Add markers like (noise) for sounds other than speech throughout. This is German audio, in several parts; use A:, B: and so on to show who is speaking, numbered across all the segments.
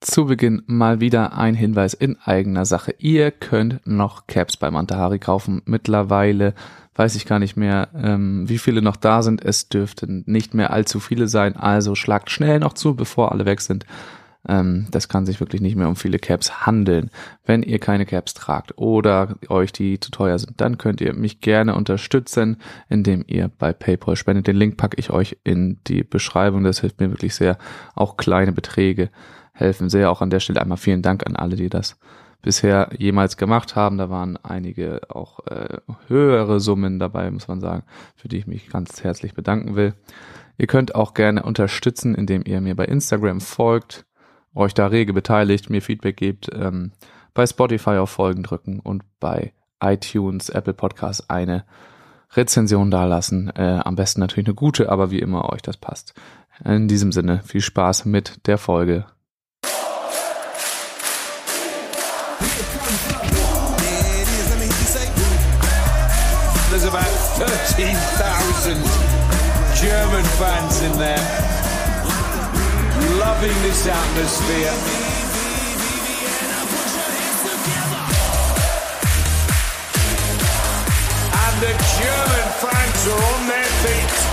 A: Zu Beginn mal wieder ein Hinweis in eigener Sache. Ihr könnt noch Caps bei Mantahari kaufen. Mittlerweile weiß ich gar nicht mehr, ähm, wie viele noch da sind. Es dürften nicht mehr allzu viele sein. Also schlagt schnell noch zu, bevor alle weg sind. Ähm, das kann sich wirklich nicht mehr um viele Caps handeln. Wenn ihr keine Caps tragt oder euch die zu teuer sind, dann könnt ihr mich gerne unterstützen, indem ihr bei PayPal spendet. Den Link packe ich euch in die Beschreibung. Das hilft mir wirklich sehr. Auch kleine Beträge helfen sehr. Auch an der Stelle einmal vielen Dank an alle, die das bisher jemals gemacht haben. Da waren einige auch äh, höhere Summen dabei, muss man sagen, für die ich mich ganz herzlich bedanken will. Ihr könnt auch gerne unterstützen, indem ihr mir bei Instagram folgt euch da rege beteiligt, mir Feedback gebt, ähm, bei Spotify auf Folgen drücken und bei iTunes, Apple Podcasts eine Rezension dalassen. Äh, am besten natürlich eine gute, aber wie immer euch das passt. In diesem Sinne, viel Spaß mit der Folge.
B: 13,000 German fans in there. loving this atmosphere. And the German fans are on their feet.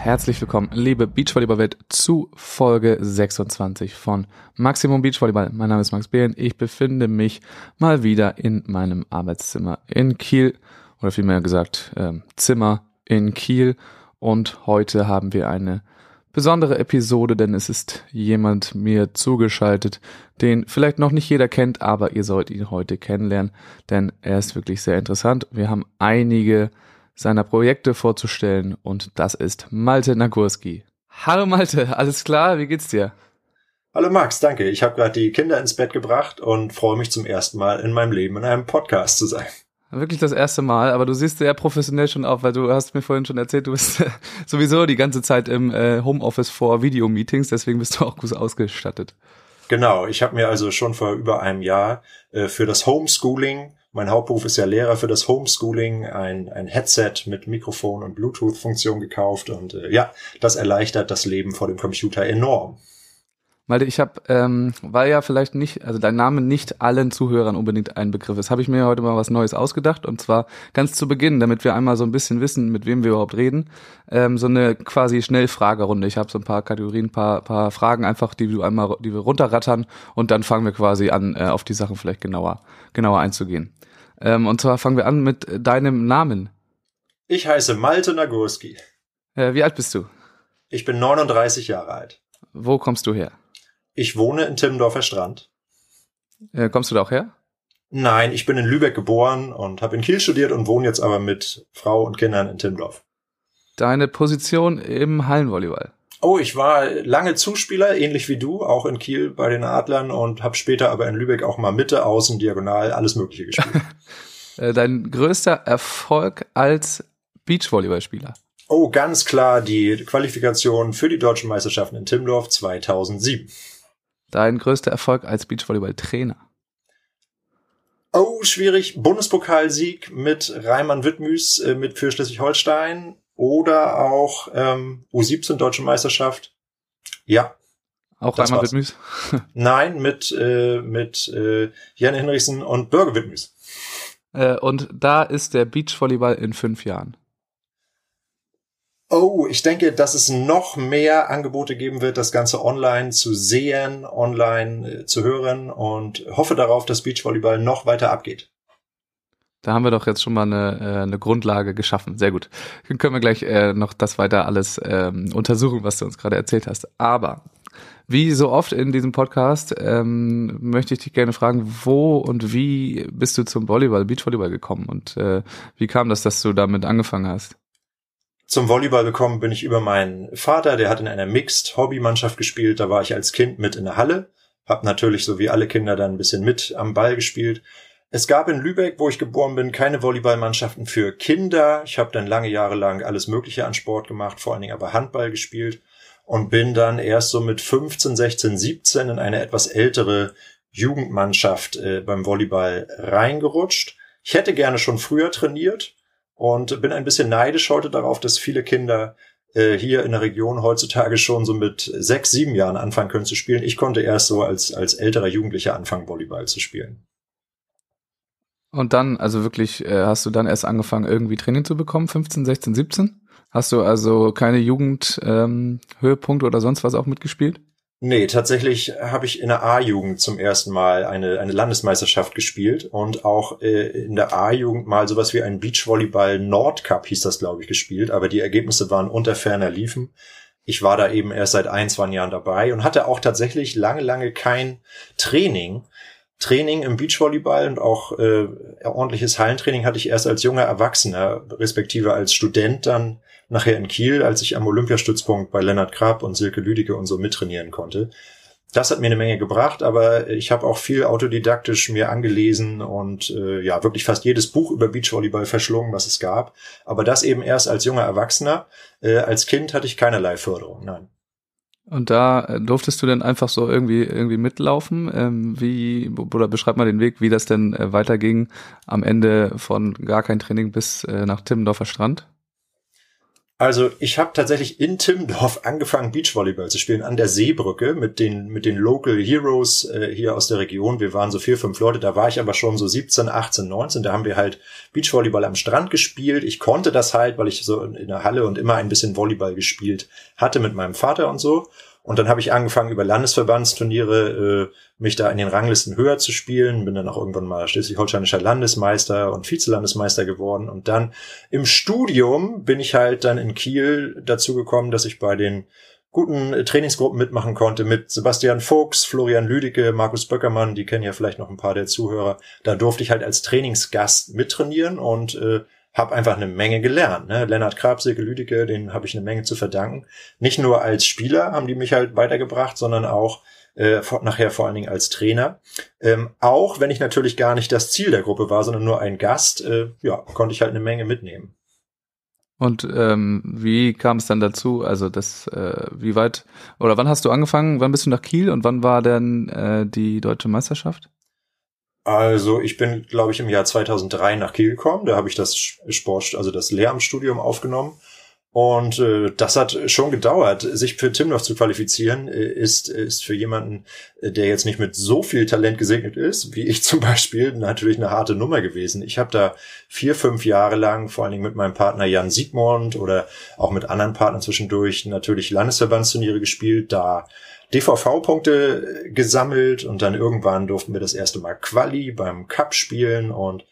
A: Herzlich willkommen, liebe Beachvolleyball-Welt, zu Folge 26 von Maximum Beachvolleyball. Mein Name ist Max Behlen. Ich befinde mich mal wieder in meinem Arbeitszimmer in Kiel, oder vielmehr gesagt, ähm, Zimmer in Kiel und heute haben wir eine besondere Episode, denn es ist jemand mir zugeschaltet, den vielleicht noch nicht jeder kennt, aber ihr sollt ihn heute kennenlernen, denn er ist wirklich sehr interessant. Wir haben einige seiner Projekte vorzustellen und das ist Malte Nagurski. Hallo Malte, alles klar? Wie geht's dir?
C: Hallo Max, danke. Ich habe gerade die Kinder ins Bett gebracht und freue mich zum ersten Mal in meinem Leben in einem Podcast zu sein.
A: Wirklich das erste Mal, aber du siehst sehr professionell schon auf, weil du hast mir vorhin schon erzählt, du bist (laughs) sowieso die ganze Zeit im äh, Homeoffice vor Videomeetings, deswegen bist du auch gut ausgestattet.
C: Genau, ich habe mir also schon vor über einem Jahr äh, für das Homeschooling, mein Hauptberuf ist ja Lehrer, für das Homeschooling ein, ein Headset mit Mikrofon und Bluetooth-Funktion gekauft und äh, ja, das erleichtert das Leben vor dem Computer enorm.
A: Malte, ich habe, ähm, weil ja vielleicht nicht, also dein Name nicht allen Zuhörern unbedingt ein Begriff ist, habe ich mir heute mal was Neues ausgedacht und zwar ganz zu Beginn, damit wir einmal so ein bisschen wissen, mit wem wir überhaupt reden, ähm, so eine quasi Schnellfragerunde. Ich habe so ein paar Kategorien, paar, paar Fragen einfach, die du einmal, die wir runterrattern und dann fangen wir quasi an, äh, auf die Sachen vielleicht genauer, genauer einzugehen. Ähm, und zwar fangen wir an mit deinem Namen.
C: Ich heiße Malte Nagurski.
A: Äh, wie alt bist du?
C: Ich bin 39 Jahre alt.
A: Wo kommst du her?
C: Ich wohne in Timmendorfer Strand.
A: Äh, kommst du da auch her?
C: Nein, ich bin in Lübeck geboren und habe in Kiel studiert und wohne jetzt aber mit Frau und Kindern in Timmendorf.
A: Deine Position im Hallenvolleyball?
C: Oh, ich war lange Zuspieler, ähnlich wie du, auch in Kiel bei den Adlern und habe später aber in Lübeck auch mal Mitte, Außen, Diagonal, alles Mögliche gespielt. (laughs)
A: Äh, dein größter Erfolg als Beachvolleyballspieler?
C: Oh, ganz klar die Qualifikation für die deutschen Meisterschaften in Timmendorf 2007.
A: Dein größter Erfolg als Beachvolleyball-Trainer?
C: Oh, schwierig. Bundespokalsieg mit Reimann Wittmüs äh, mit für Schleswig-Holstein oder auch ähm, U17 Deutsche Meisterschaft. Ja.
A: Auch Reimann Wittmüs? (laughs)
C: Nein, mit, äh, mit äh, Jan Hinrichsen und Bürger Wittmüs.
A: Äh, und da ist der Beachvolleyball in fünf Jahren.
C: Oh, ich denke, dass es noch mehr Angebote geben wird, das Ganze online zu sehen, online äh, zu hören und hoffe darauf, dass Beachvolleyball noch weiter abgeht.
A: Da haben wir doch jetzt schon mal eine, äh, eine Grundlage geschaffen. Sehr gut. Dann können wir gleich äh, noch das weiter alles ähm, untersuchen, was du uns gerade erzählt hast. Aber wie so oft in diesem Podcast ähm, möchte ich dich gerne fragen, wo und wie bist du zum Volleyball, Beachvolleyball gekommen und äh, wie kam das, dass du damit angefangen hast?
C: Zum Volleyball gekommen bin ich über meinen Vater, der hat in einer Mixed Hobbymannschaft gespielt. Da war ich als Kind mit in der Halle, hab natürlich so wie alle Kinder dann ein bisschen mit am Ball gespielt. Es gab in Lübeck, wo ich geboren bin, keine Volleyballmannschaften für Kinder. Ich habe dann lange Jahre lang alles Mögliche an Sport gemacht, vor allen Dingen aber Handball gespielt und bin dann erst so mit 15, 16, 17 in eine etwas ältere Jugendmannschaft äh, beim Volleyball reingerutscht. Ich hätte gerne schon früher trainiert, und bin ein bisschen neidisch heute darauf, dass viele Kinder äh, hier in der Region heutzutage schon so mit sechs, sieben Jahren anfangen können zu spielen. Ich konnte erst so als, als älterer Jugendlicher anfangen, Volleyball zu spielen.
A: Und dann, also wirklich, äh, hast du dann erst angefangen, irgendwie Training zu bekommen, 15, 16, 17? Hast du also keine Jugendhöhepunkte ähm, oder sonst was auch mitgespielt?
C: Nee, tatsächlich habe ich in der A-Jugend zum ersten Mal eine, eine Landesmeisterschaft gespielt und auch äh, in der A-Jugend mal sowas wie ein Beachvolleyball Nordcup hieß das, glaube ich, gespielt, aber die Ergebnisse waren unter ferner Liefen. Ich war da eben erst seit ein, zwei Jahren dabei und hatte auch tatsächlich lange, lange kein Training. Training im Beachvolleyball und auch äh, ordentliches Hallentraining hatte ich erst als junger Erwachsener, respektive als Student dann nachher in Kiel, als ich am Olympiastützpunkt bei Lennart Krab und Silke Lüdicke und so mittrainieren konnte. Das hat mir eine Menge gebracht, aber ich habe auch viel autodidaktisch mir angelesen und äh, ja, wirklich fast jedes Buch über Beachvolleyball verschlungen, was es gab. Aber das eben erst als junger Erwachsener. Äh, als Kind hatte ich keinerlei Förderung, nein.
A: Und da äh, durftest du denn einfach so irgendwie irgendwie mitlaufen? Ähm, wie oder beschreib mal den Weg, wie das denn äh, weiterging am Ende von gar kein Training bis äh, nach Timmendorfer Strand?
C: Also ich habe tatsächlich in Timmendorf (laughs) angefangen, Beachvolleyball zu spielen an der Seebrücke mit den mit den Local Heroes äh, hier aus der Region. Wir waren so vier, fünf Leute, da war ich aber schon so 17, 18, 19. Da haben wir halt Beachvolleyball am Strand gespielt. Ich konnte das halt, weil ich so in der Halle und immer ein bisschen Volleyball gespielt hatte mit meinem Vater und so. Und dann habe ich angefangen, über Landesverbandsturniere äh, mich da in den Ranglisten höher zu spielen. Bin dann auch irgendwann mal schleswig-holsteinischer Landesmeister und Vizelandesmeister geworden. Und dann im Studium bin ich halt dann in Kiel dazu gekommen, dass ich bei den guten Trainingsgruppen mitmachen konnte mit Sebastian Fuchs, Florian Lüdicke, Markus Böckermann, die kennen ja vielleicht noch ein paar der Zuhörer. Da durfte ich halt als Trainingsgast mittrainieren und äh, habe einfach eine Menge gelernt. Ne? Lennart Krabseke, Lüdecke, den habe ich eine Menge zu verdanken. Nicht nur als Spieler haben die mich halt weitergebracht, sondern auch äh, nachher vor allen Dingen als Trainer. Ähm, auch wenn ich natürlich gar nicht das Ziel der Gruppe war, sondern nur ein Gast, äh, ja, konnte ich halt eine Menge mitnehmen.
A: Und ähm, wie kam es dann dazu? Also das, äh, wie weit oder wann hast du angefangen? Wann bist du nach Kiel und wann war denn äh, die deutsche Meisterschaft?
C: Also ich bin, glaube ich, im Jahr 2003 nach Kiel gekommen. Da habe ich das Sport, also das Lehramtsstudium aufgenommen. Und äh, das hat schon gedauert. Sich für Timnoff zu qualifizieren, äh, ist, ist für jemanden, äh, der jetzt nicht mit so viel Talent gesegnet ist, wie ich (laughs) zum Beispiel, natürlich eine harte Nummer gewesen. Ich habe da vier, fünf Jahre lang, vor allen Dingen mit meinem Partner Jan Siegmund oder auch mit anderen Partnern zwischendurch, natürlich Landesverbandsturniere gespielt. Da DVV-Punkte gesammelt und dann irgendwann durften wir das erste Mal Quali beim Cup spielen und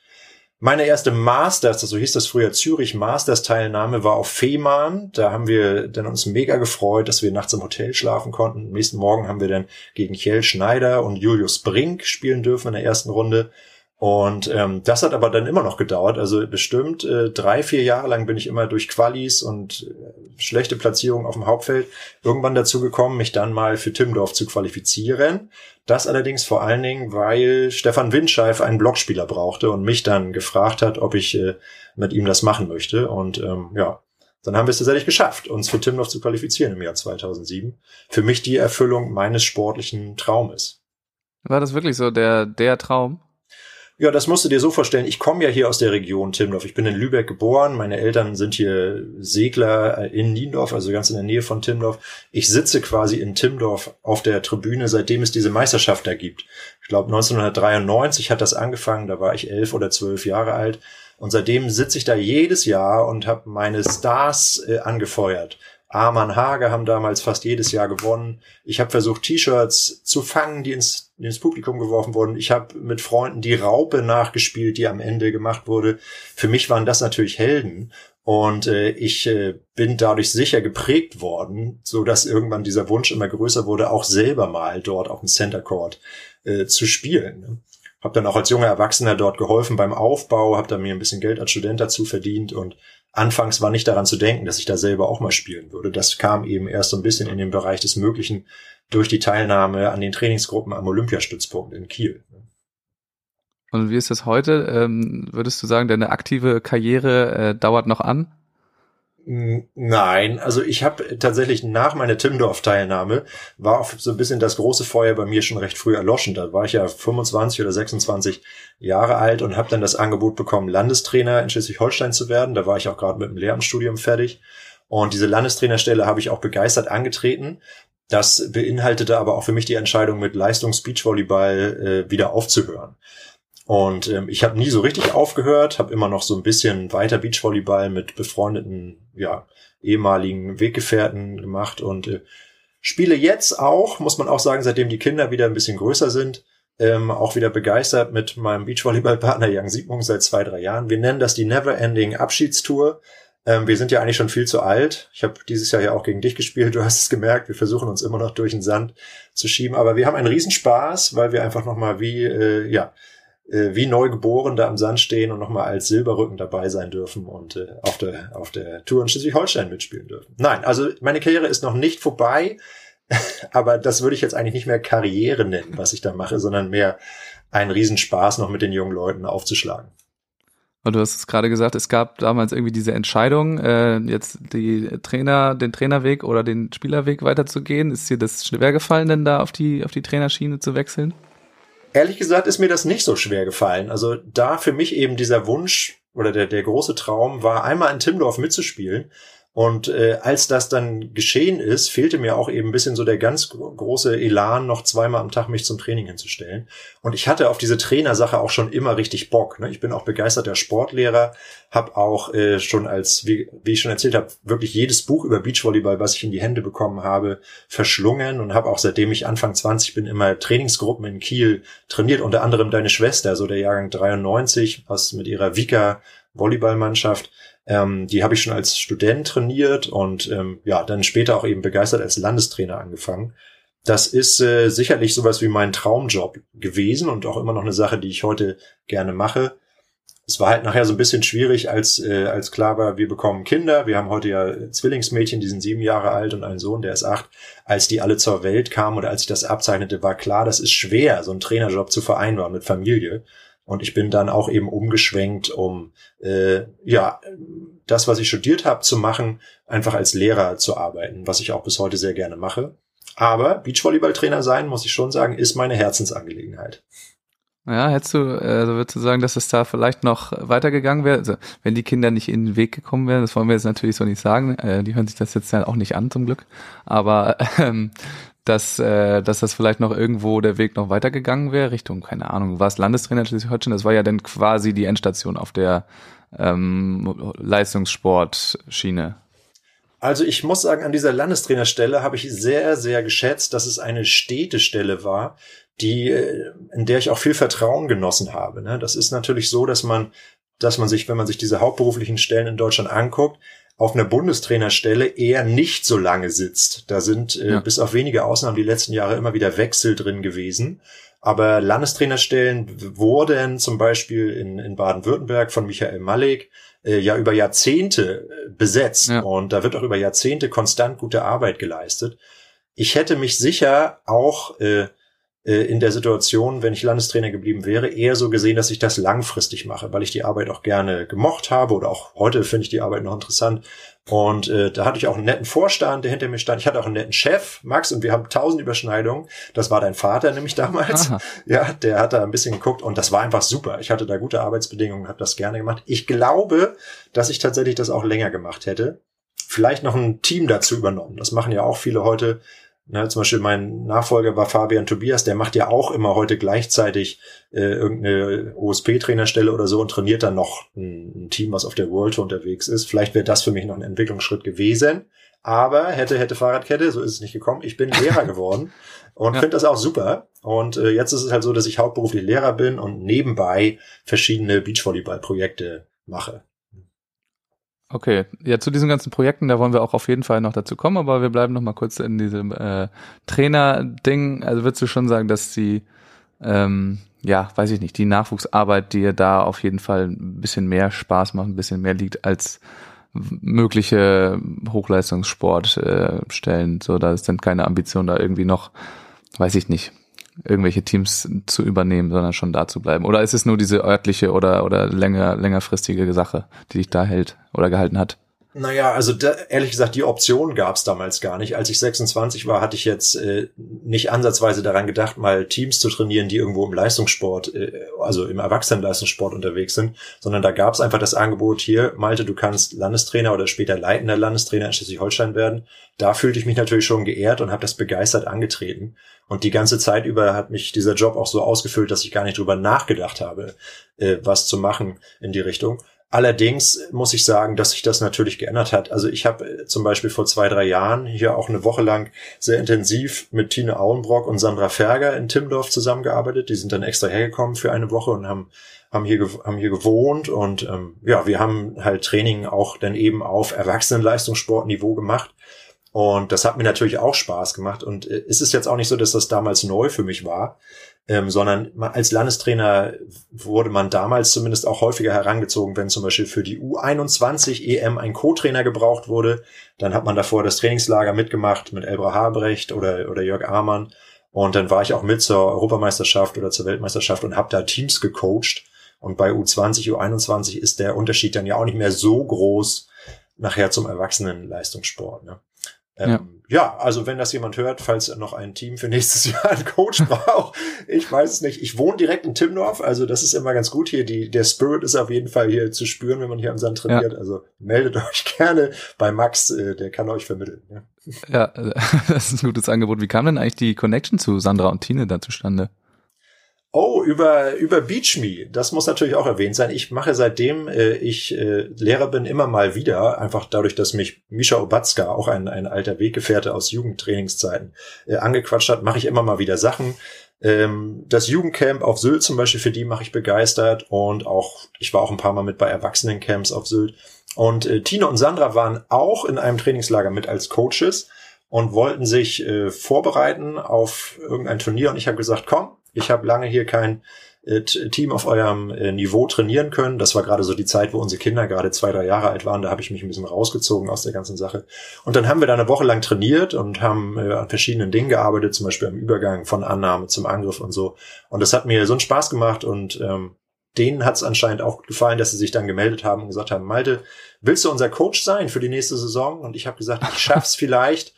C: meine erste Masters, so hieß das früher Zürich Masters Teilnahme war auf Fehmarn. Da haben wir dann uns mega gefreut, dass wir nachts im Hotel schlafen konnten. Am nächsten Morgen haben wir dann gegen Kjell Schneider und Julius Brink spielen dürfen in der ersten Runde. Und ähm, das hat aber dann immer noch gedauert. Also bestimmt äh, drei, vier Jahre lang bin ich immer durch Qualis und äh, schlechte Platzierungen auf dem Hauptfeld irgendwann dazu gekommen, mich dann mal für Timmendorf zu qualifizieren. Das allerdings vor allen Dingen, weil Stefan Windscheif einen Blockspieler brauchte und mich dann gefragt hat, ob ich äh, mit ihm das machen möchte. Und ähm, ja, dann haben wir es tatsächlich geschafft, uns für Timmendorf zu qualifizieren im Jahr 2007. Für mich die Erfüllung meines sportlichen Traumes.
A: War das wirklich so der, der Traum?
C: Ja, das musst du dir so vorstellen. Ich komme ja hier aus der Region Timmendorf. Ich bin in Lübeck geboren. Meine Eltern sind hier Segler äh, in Niendorf, also ganz in der Nähe von Timmendorf. Ich sitze quasi in Timmendorf auf der Tribüne, seitdem es diese Meisterschaft da gibt. Ich glaube, 1993 hat das angefangen. Da war ich elf oder zwölf Jahre alt. Und seitdem sitze ich da jedes Jahr und habe meine Stars äh, angefeuert. Arman Hage haben damals fast jedes Jahr gewonnen. Ich habe versucht, T-Shirts zu fangen, die ins, ins Publikum geworfen wurden. Ich habe mit Freunden die Raupe nachgespielt, die am Ende gemacht wurde. Für mich waren das natürlich Helden. Und äh, ich äh, bin dadurch sicher geprägt worden, so dass irgendwann dieser Wunsch immer größer wurde, auch selber mal dort auf dem Center Court äh, zu spielen. Hab dann auch als junger Erwachsener dort geholfen beim Aufbau, habe da mir ein bisschen Geld als Student dazu verdient und anfangs war nicht daran zu denken, dass ich da selber auch mal spielen würde. Das kam eben erst so ein bisschen in den Bereich des Möglichen durch die Teilnahme an den Trainingsgruppen am Olympiastützpunkt in Kiel.
A: Und wie ist das heute? Ähm, würdest du sagen, deine aktive Karriere äh, dauert noch an?
C: Nein, also ich habe tatsächlich nach meiner Timmendorf-Teilnahme war auch so ein bisschen das große Feuer bei mir schon recht früh erloschen. Da war ich ja 25 oder 26 Jahre alt und habe dann das Angebot bekommen, Landestrainer in Schleswig-Holstein zu werden. Da war ich auch gerade mit dem Lehramtsstudium fertig. Und diese Landestrainerstelle habe ich auch begeistert angetreten. Das beinhaltete aber auch für mich die Entscheidung, mit Leistungs-Beachvolleyball äh, wieder aufzuhören. Und ähm, ich habe nie so richtig aufgehört, habe immer noch so ein bisschen weiter Beachvolleyball mit befreundeten, ja, ehemaligen Weggefährten gemacht und äh, spiele jetzt auch, muss man auch sagen, seitdem die Kinder wieder ein bisschen größer sind, ähm, auch wieder begeistert mit meinem Beachvolleyball-Partner Jan Siebmung seit zwei, drei Jahren. Wir nennen das die Never-Ending Abschiedstour. Ähm, wir sind ja eigentlich schon viel zu alt. Ich habe dieses Jahr ja auch gegen dich gespielt, du hast es gemerkt. Wir versuchen uns immer noch durch den Sand zu schieben, aber wir haben einen Riesenspaß, weil wir einfach nochmal wie, äh, ja, wie Neugeboren da am Sand stehen und nochmal als Silberrücken dabei sein dürfen und äh, auf der, auf der Tour in Schleswig-Holstein mitspielen dürfen. Nein, also meine Karriere ist noch nicht vorbei, (laughs) aber das würde ich jetzt eigentlich nicht mehr Karriere nennen, was ich da mache, sondern mehr einen Riesenspaß noch mit den jungen Leuten aufzuschlagen.
A: Und du hast es gerade gesagt, es gab damals irgendwie diese Entscheidung, äh, jetzt die Trainer, den Trainerweg oder den Spielerweg weiterzugehen. Ist dir das schwer gefallen, denn da auf die, auf die Trainerschiene zu wechseln?
C: Ehrlich gesagt ist mir das nicht so schwer gefallen. Also da für mich eben dieser Wunsch oder der, der große Traum war, einmal in Timdorf mitzuspielen und äh, als das dann geschehen ist, fehlte mir auch eben ein bisschen so der ganz große Elan, noch zweimal am Tag mich zum Training hinzustellen. Und ich hatte auf diese Trainersache auch schon immer richtig Bock. Ne? Ich bin auch begeisterter Sportlehrer, habe auch äh, schon als, wie, wie ich schon erzählt habe, wirklich jedes Buch über Beachvolleyball, was ich in die Hände bekommen habe, verschlungen und habe auch seitdem ich Anfang 20 bin immer Trainingsgruppen in Kiel trainiert, unter anderem deine Schwester, so der Jahrgang 93, was mit ihrer Vika Volleyballmannschaft. Ähm, die habe ich schon als Student trainiert und ähm, ja, dann später auch eben begeistert als Landestrainer angefangen. Das ist äh, sicherlich sowas wie mein Traumjob gewesen und auch immer noch eine Sache, die ich heute gerne mache. Es war halt nachher so ein bisschen schwierig, als, äh, als klar war, wir bekommen Kinder. Wir haben heute ja Zwillingsmädchen, die sind sieben Jahre alt und einen Sohn, der ist acht. Als die alle zur Welt kamen oder als ich das abzeichnete, war klar, das ist schwer, so einen Trainerjob zu vereinbaren mit Familie. Und ich bin dann auch eben umgeschwenkt, um äh, ja das, was ich studiert habe, zu machen, einfach als Lehrer zu arbeiten, was ich auch bis heute sehr gerne mache. Aber Beachvolleyballtrainer sein, muss ich schon sagen, ist meine Herzensangelegenheit.
A: Ja, hättest du, also würdest du sagen, dass es da vielleicht noch weitergegangen wäre? Also, wenn die Kinder nicht in den Weg gekommen wären, das wollen wir jetzt natürlich so nicht sagen, äh, die hören sich das jetzt ja auch nicht an, zum Glück. Aber (laughs) ähm, dass, äh, dass das vielleicht noch irgendwo der Weg noch weitergegangen wäre, Richtung, keine Ahnung, war es Landestrainer Schleswig-Holstein, das war ja dann quasi die Endstation auf der ähm, Leistungssportschiene.
C: Also ich muss sagen, an dieser Landestrainerstelle habe ich sehr, sehr geschätzt, dass es eine Städtestelle war, die, äh, in der ich auch viel Vertrauen genossen habe. Ne? Das ist natürlich so, dass man, dass man sich, wenn man sich diese hauptberuflichen Stellen in Deutschland anguckt, auf einer Bundestrainerstelle eher nicht so lange sitzt. Da sind äh, ja. bis auf wenige Ausnahmen die letzten Jahre immer wieder Wechsel drin gewesen. Aber Landestrainerstellen wurden zum Beispiel in, in Baden-Württemberg von Michael Malek äh, ja über Jahrzehnte äh, besetzt. Ja. Und da wird auch über Jahrzehnte konstant gute Arbeit geleistet. Ich hätte mich sicher auch äh, in der Situation, wenn ich Landestrainer geblieben wäre, eher so gesehen, dass ich das langfristig mache, weil ich die Arbeit auch gerne gemocht habe oder auch heute finde ich die Arbeit noch interessant. Und äh, da hatte ich auch einen netten Vorstand, der hinter mir stand. Ich hatte auch einen netten Chef, Max, und wir haben tausend Überschneidungen. Das war dein Vater nämlich damals. Aha. Ja, der hat da ein bisschen geguckt und das war einfach super. Ich hatte da gute Arbeitsbedingungen, habe das gerne gemacht. Ich glaube, dass ich tatsächlich das auch länger gemacht hätte. Vielleicht noch ein Team dazu übernommen. Das machen ja auch viele heute Ne, zum Beispiel mein Nachfolger war Fabian Tobias, der macht ja auch immer heute gleichzeitig äh, irgendeine OSP-Trainerstelle oder so und trainiert dann noch ein, ein Team, was auf der World Tour unterwegs ist. Vielleicht wäre das für mich noch ein Entwicklungsschritt gewesen. Aber hätte, hätte Fahrradkette, so ist es nicht gekommen. Ich bin Lehrer (laughs) geworden und ja. finde das auch super. Und äh, jetzt ist es halt so, dass ich hauptberuflich Lehrer bin und nebenbei verschiedene Beachvolleyball-Projekte mache.
A: Okay, ja, zu diesen ganzen Projekten, da wollen wir auch auf jeden Fall noch dazu kommen, aber wir bleiben noch mal kurz in diesem äh, Trainer-Ding. Also würdest du schon sagen, dass die, ähm, ja, weiß ich nicht, die Nachwuchsarbeit dir da auf jeden Fall ein bisschen mehr Spaß macht, ein bisschen mehr liegt als mögliche Hochleistungssportstellen. Äh, so, da ist dann keine Ambition, da irgendwie noch, weiß ich nicht, irgendwelche Teams zu übernehmen, sondern schon da zu bleiben? Oder ist es nur diese örtliche oder, oder länger, längerfristige Sache, die dich da hält oder gehalten hat?
C: Naja, also da, ehrlich gesagt, die Option gab es damals gar nicht. Als ich 26 war, hatte ich jetzt äh, nicht ansatzweise daran gedacht, mal Teams zu trainieren, die irgendwo im Leistungssport, äh, also im Erwachsenenleistungssport unterwegs sind, sondern da gab es einfach das Angebot hier, Malte, du kannst Landestrainer oder später leitender Landestrainer in Schleswig-Holstein werden. Da fühlte ich mich natürlich schon geehrt und habe das begeistert angetreten. Und die ganze Zeit über hat mich dieser Job auch so ausgefüllt, dass ich gar nicht drüber nachgedacht habe, äh, was zu machen in die Richtung. Allerdings muss ich sagen, dass sich das natürlich geändert hat. Also ich habe äh, zum Beispiel vor zwei, drei Jahren hier auch eine Woche lang sehr intensiv mit Tine Auenbrock und Sandra Ferger in Timmendorf zusammengearbeitet. Die sind dann extra hergekommen für eine Woche und haben haben hier haben hier gewohnt und ähm, ja, wir haben halt Training auch dann eben auf Erwachsenenleistungssportniveau gemacht. Und das hat mir natürlich auch Spaß gemacht. Und äh, es ist jetzt auch nicht so, dass das damals neu für mich war ähm, sondern als Landestrainer wurde man damals zumindest auch häufiger herangezogen, wenn zum Beispiel für die U21 EM ein Co-Trainer gebraucht wurde. Dann hat man davor das Trainingslager mitgemacht mit Elbra Habrecht oder, oder Jörg Amann. Und dann war ich auch mit zur Europameisterschaft oder zur Weltmeisterschaft und habe da Teams gecoacht. Und bei U20, U21 ist der Unterschied dann ja auch nicht mehr so groß nachher zum Erwachsenenleistungssport. Ne? Ähm, ja. Ja. also wenn das jemand hört, falls er noch ein Team für nächstes (laughs) Jahr einen Coach braucht, ich weiß es nicht. Ich wohne direkt in Timmendorf, also das ist immer ganz gut hier. Die, der Spirit ist auf jeden Fall hier zu spüren, wenn man hier am Sand trainiert. Ja. Also meldet (laughs) euch gerne bei Max, äh, der kann euch vermitteln. Ja.
A: ja, (laughs) das ist ein gutes Angebot. Wie kam denn eigentlich die Connection zu Sandra und Tine da zustande?
C: Oh, über, über BeachMe. Das muss natürlich auch erwähnt sein. Ich mache seitdem äh, ich äh, Lehrer bin immer mal wieder, einfach dadurch, dass mich Misha Obatzka, auch ein, ein alter Weggefährte aus Jugendtrainingszeiten, äh, angequatscht hat, mache ich immer mal wieder Sachen. Ähm, das Jugendcamp auf Sylt zum Beispiel, für die mache ich begeistert und auch, ich war auch ein paar Mal mit bei Erwachsenencamps auf Sylt. Und äh, Tine und Sandra waren auch in einem Trainingslager mit als Coaches und wollten sich äh, vorbereiten auf irgendein Turnier und ich habe gesagt, komm, ich habe lange hier kein äh, Team auf eurem äh, Niveau trainieren können. Das war gerade so die Zeit, wo unsere Kinder gerade zwei, drei Jahre alt waren. Da habe ich mich ein bisschen rausgezogen aus der ganzen Sache. Und dann haben wir da eine Woche lang trainiert und haben äh, an verschiedenen Dingen gearbeitet, zum Beispiel am Übergang von Annahme zum Angriff und so. Und das hat mir so einen Spaß gemacht und ähm, denen hat es anscheinend auch gefallen, dass sie sich dann gemeldet haben und gesagt haben, Malte, willst du unser Coach sein für die nächste Saison? Und ich habe gesagt, ich schaff's (laughs) vielleicht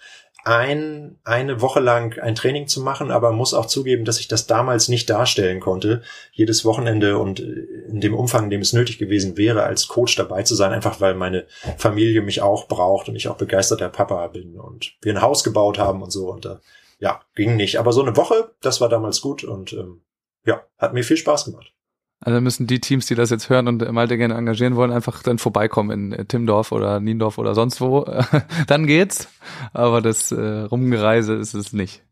C: ein, eine Woche lang ein Training zu machen, aber muss auch zugeben, dass ich das damals nicht darstellen konnte, jedes Wochenende und in dem Umfang, in dem es nötig gewesen wäre, als Coach dabei zu sein, einfach weil meine Familie mich auch braucht und ich auch begeisterter Papa bin und wir ein Haus gebaut haben und so und da, ja, ging nicht. Aber so eine Woche, das war damals gut und ähm, ja, hat mir viel Spaß gemacht.
A: Also müssen die Teams, die das jetzt hören und Malte gerne engagieren wollen, einfach dann vorbeikommen in Timmendorf oder Niendorf oder sonst wo. (laughs) dann geht's. Aber das äh, Rumgereise ist es nicht.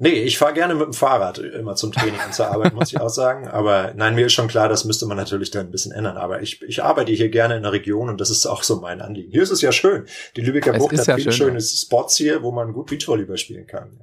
C: Nee, ich fahre gerne mit dem Fahrrad immer zum Training und zur Arbeit, muss ich auch sagen. Aber nein, mir ist schon klar, das müsste man natürlich dann ein bisschen ändern. Aber ich, ich arbeite hier gerne in der Region und das ist auch so mein Anliegen. Hier ist es ja schön. Die Lübecker Bucht hat ja viele schöne Spots hier, wo man gut Beachvolleyball spielen kann.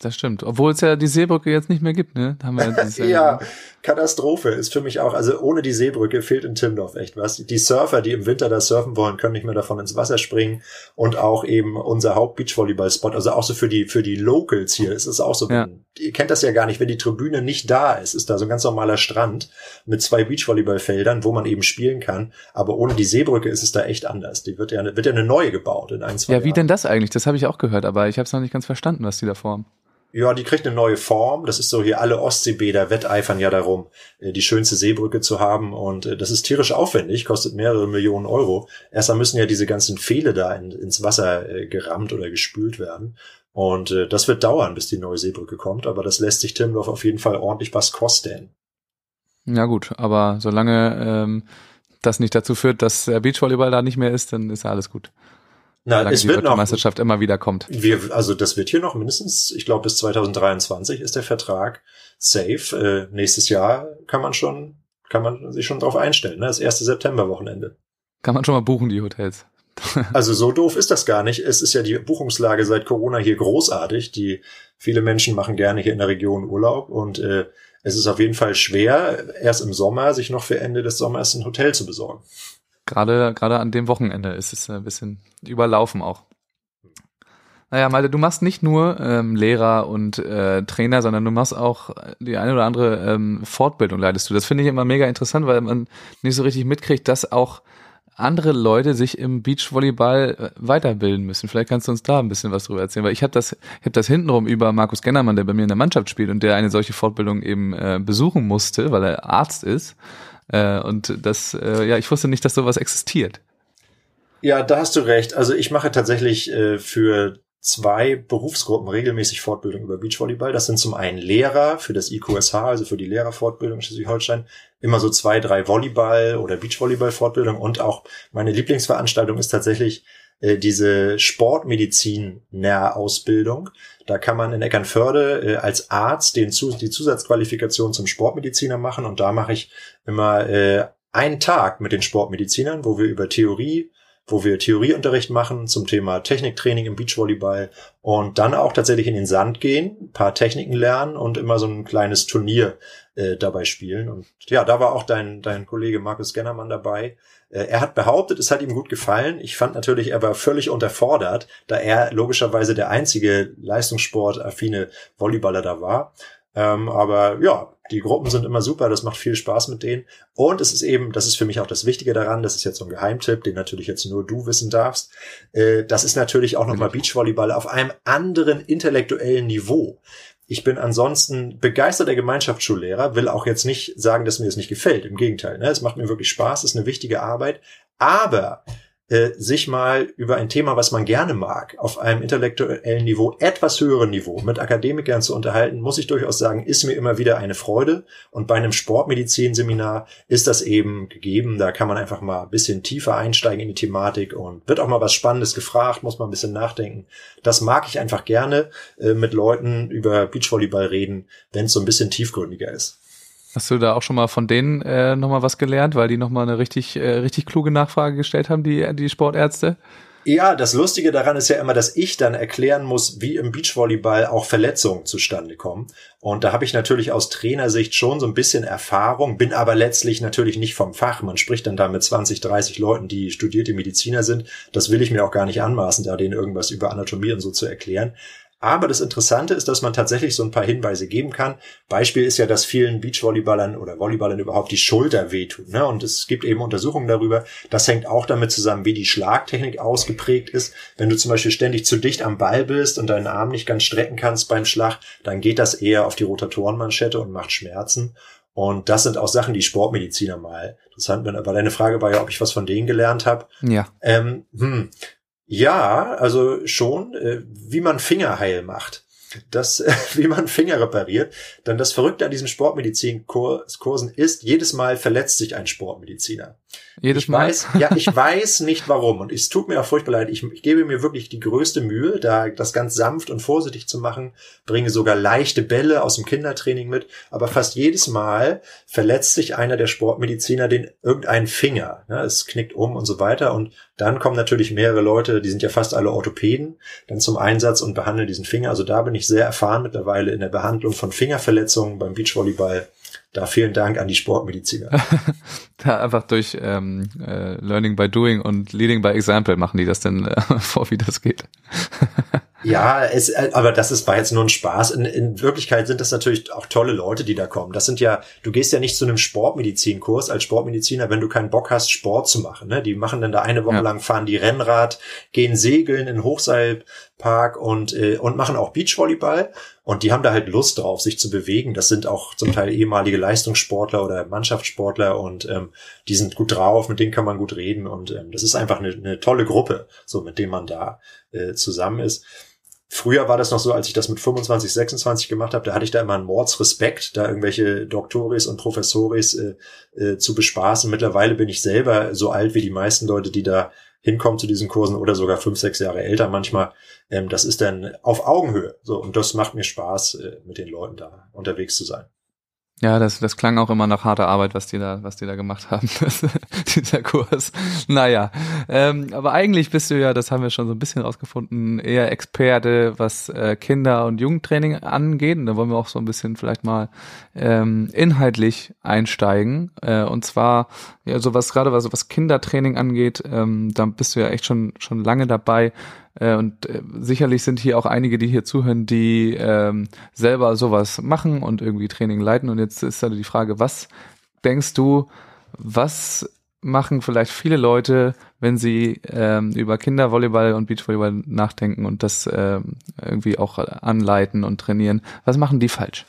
A: Das stimmt. Obwohl es ja die Seebrücke jetzt nicht mehr gibt, ne?
C: Haben wir jetzt ja, (laughs) Katastrophe ist für mich auch. Also ohne die Seebrücke fehlt in Timmendorf echt was. Die Surfer, die im Winter da surfen wollen, können nicht mehr davon ins Wasser springen. Und auch eben unser Haupt-Beachvolleyball-Spot. Also auch so für die, für die Locals hier. Es ist auch so, ja. ihr kennt das ja gar nicht, wenn die Tribüne nicht da ist, ist da so ein ganz normaler Strand mit zwei Beachvolleyballfeldern, wo man eben spielen kann. Aber ohne die Seebrücke ist es da echt anders. Die wird ja, wird ja eine neue gebaut in ein, zwei
A: Ja, wie Jahren. denn das eigentlich? Das habe ich auch gehört, aber ich habe es noch nicht ganz verstanden, was die da formen.
C: Ja, die kriegt eine neue Form. Das ist so hier alle Ostseebäder wetteifern ja darum, äh, die schönste Seebrücke zu haben. Und äh, das ist tierisch aufwendig, kostet mehrere Millionen Euro. Erstmal müssen ja diese ganzen Pfähle da in, ins Wasser äh, gerammt oder gespült werden. Und das wird dauern, bis die neue Seebrücke kommt. Aber das lässt sich Timmendorf auf jeden Fall ordentlich was kosten.
A: Ja gut, aber solange ähm, das nicht dazu führt, dass der Beachvolleyball da nicht mehr ist, dann ist alles gut.
C: Na, es wird
A: noch Meisterschaft immer wieder kommt.
C: Wir, also das wird hier noch mindestens, ich glaube bis 2023 ist der Vertrag safe. Äh, nächstes Jahr kann man schon, kann man sich schon drauf einstellen. Ne? Das erste September-Wochenende.
A: Kann man schon mal buchen die Hotels. (laughs)
C: also so doof ist das gar nicht. Es ist ja die Buchungslage seit Corona hier großartig. Die viele Menschen machen gerne hier in der Region Urlaub und äh, es ist auf jeden Fall schwer, erst im Sommer sich noch für Ende des Sommers ein Hotel zu besorgen.
A: Gerade, gerade an dem Wochenende ist es ein bisschen überlaufen auch. Naja, Malte, du machst nicht nur ähm, Lehrer und äh, Trainer, sondern du machst auch die eine oder andere ähm, Fortbildung, leidest du. Das finde ich immer mega interessant, weil man nicht so richtig mitkriegt, dass auch andere Leute sich im Beachvolleyball äh, weiterbilden müssen. Vielleicht kannst du uns da ein bisschen was drüber erzählen, weil ich habe das, habe das hintenrum über Markus Gennermann, der bei mir in der Mannschaft spielt und der eine solche Fortbildung eben äh, besuchen musste, weil er Arzt ist. Äh, und das, äh, ja, ich wusste nicht, dass sowas existiert.
C: Ja, da hast du recht. Also ich mache tatsächlich äh, für zwei Berufsgruppen regelmäßig Fortbildung über Beachvolleyball. Das sind zum einen Lehrer für das IQSH, also für die Lehrerfortbildung in Schleswig-Holstein, immer so zwei, drei Volleyball- oder Beachvolleyball-Fortbildung und auch meine Lieblingsveranstaltung ist tatsächlich äh, diese Sportmedizin-Ausbildung. Da kann man in Eckernförde äh, als Arzt den, die Zusatzqualifikation zum Sportmediziner machen und da mache ich immer äh, einen Tag mit den Sportmedizinern, wo wir über Theorie, wo wir Theorieunterricht machen zum Thema Techniktraining im Beachvolleyball und dann auch tatsächlich in den Sand gehen, paar Techniken lernen und immer so ein kleines Turnier äh, dabei spielen. Und ja, da war auch dein, dein Kollege Markus Gennermann dabei. Äh, er hat behauptet, es hat ihm gut gefallen. Ich fand natürlich, er war völlig unterfordert, da er logischerweise der einzige leistungssportaffine Volleyballer da war. Ähm, aber ja, die Gruppen sind immer super, das macht viel Spaß mit denen. Und es ist eben, das ist für mich auch das Wichtige daran, das ist jetzt so ein Geheimtipp, den natürlich jetzt nur du wissen darfst. Äh, das ist natürlich auch nochmal Beachvolleyball auf einem anderen intellektuellen Niveau. Ich bin ansonsten begeisterter Gemeinschaftsschullehrer, will auch jetzt nicht sagen, dass mir das nicht gefällt. Im Gegenteil, ne? es macht mir wirklich Spaß, ist eine wichtige Arbeit. Aber äh, sich mal über ein Thema, was man gerne mag, auf einem intellektuellen Niveau, etwas höheren Niveau mit Akademikern zu unterhalten, muss ich durchaus sagen, ist mir immer wieder eine Freude. Und bei einem Sportmedizin-Seminar ist das eben gegeben. Da kann man einfach mal ein bisschen tiefer einsteigen in die Thematik und wird auch mal was Spannendes gefragt, muss man ein bisschen nachdenken. Das mag ich einfach gerne äh, mit Leuten über Beachvolleyball reden, wenn es so ein bisschen tiefgründiger ist.
A: Hast du da auch schon mal von denen äh, nochmal was gelernt, weil die nochmal eine richtig, äh, richtig kluge Nachfrage gestellt haben, die, die Sportärzte?
C: Ja, das Lustige daran ist ja immer, dass ich dann erklären muss, wie im Beachvolleyball auch Verletzungen zustande kommen. Und da habe ich natürlich aus Trainersicht schon so ein bisschen Erfahrung, bin aber letztlich natürlich nicht vom Fach. Man spricht dann da mit 20, 30 Leuten, die studierte Mediziner sind. Das will ich mir auch gar nicht anmaßen, da denen irgendwas über Anatomie und so zu erklären. Aber das Interessante ist, dass man tatsächlich so ein paar Hinweise geben kann. Beispiel ist ja, dass vielen Beachvolleyballern oder Volleyballern überhaupt die Schulter wehtut. Ne? Und es gibt eben Untersuchungen darüber. Das hängt auch damit zusammen, wie die Schlagtechnik ausgeprägt ist. Wenn du zum Beispiel ständig zu dicht am Ball bist und deinen Arm nicht ganz strecken kannst beim Schlag, dann geht das eher auf die Rotatorenmanschette und macht Schmerzen. Und das sind auch Sachen, die Sportmediziner mal interessant werden. Aber deine Frage war ja, ob ich was von denen gelernt habe.
A: Ja.
C: Ähm, hm. Ja, also schon, äh, wie man Finger heil macht das, (laughs) wie man Finger repariert. Denn das Verrückte an diesen Sportmedizinkursen ist, jedes Mal verletzt sich ein Sportmediziner.
A: Jedes
C: ich
A: Mal?
C: Weiß, ja, ich weiß nicht warum. Und es tut mir auch furchtbar leid. Ich, ich gebe mir wirklich die größte Mühe, da das ganz sanft und vorsichtig zu machen. Bringe sogar leichte Bälle aus dem Kindertraining mit. Aber fast jedes Mal verletzt sich einer der Sportmediziner den irgendeinen Finger. Ja, es knickt um und so weiter. Und dann kommen natürlich mehrere Leute, die sind ja fast alle Orthopäden, dann zum Einsatz und behandeln diesen Finger. Also da bin ich sehr erfahren mittlerweile in der Behandlung von Fingerverletzungen beim Beachvolleyball. Da vielen Dank an die Sportmediziner. (laughs)
A: da einfach durch ähm, äh, Learning by Doing und Leading by Example machen die das denn äh, (laughs) vor, wie das geht. (laughs)
C: Ja, es, äh, aber das ist war jetzt nur ein Spaß. In, in Wirklichkeit sind das natürlich auch tolle Leute, die da kommen. Das sind ja, du gehst ja nicht zu einem Sportmedizinkurs als Sportmediziner, wenn du keinen Bock hast, Sport zu machen. Ne? Die machen dann da eine Woche ja. lang, fahren die Rennrad, gehen segeln in Hochseilpark und, äh, und machen auch Beachvolleyball. Und die haben da halt Lust drauf, sich zu bewegen. Das sind auch zum Teil ehemalige Leistungssportler oder Mannschaftssportler und ähm, die sind gut drauf, mit denen kann man gut reden. Und ähm, das ist einfach eine, eine tolle Gruppe, so mit dem man da äh, zusammen ist. Früher war das noch so, als ich das mit 25, 26 gemacht habe, da hatte ich da immer einen Mordsrespekt, da irgendwelche Doktoris und Professoris äh, äh, zu bespaßen. Mittlerweile bin ich selber so alt wie die meisten Leute, die da hinkommen zu diesen Kursen oder sogar fünf, sechs Jahre älter manchmal. Ähm, das ist dann auf Augenhöhe. So, und das macht mir Spaß, äh, mit den Leuten da unterwegs zu sein.
A: Ja, das, das klang auch immer nach harter Arbeit, was die da, was die da gemacht haben, (laughs) dieser Kurs. Naja, ähm, aber eigentlich bist du ja, das haben wir schon so ein bisschen rausgefunden, eher Experte, was äh, Kinder- und Jugendtraining angeht. Und da wollen wir auch so ein bisschen vielleicht mal ähm, inhaltlich einsteigen. Äh, und zwar, ja, so was gerade was, was Kindertraining angeht, ähm, da bist du ja echt schon, schon lange dabei. Äh, und äh, sicherlich sind hier auch einige, die hier zuhören, die ähm, selber sowas machen und irgendwie Training leiten. Und jetzt ist halt die Frage, was denkst du, was machen vielleicht viele Leute, wenn sie ähm, über Kindervolleyball und Beachvolleyball nachdenken und das ähm, irgendwie auch anleiten und trainieren. Was machen die falsch?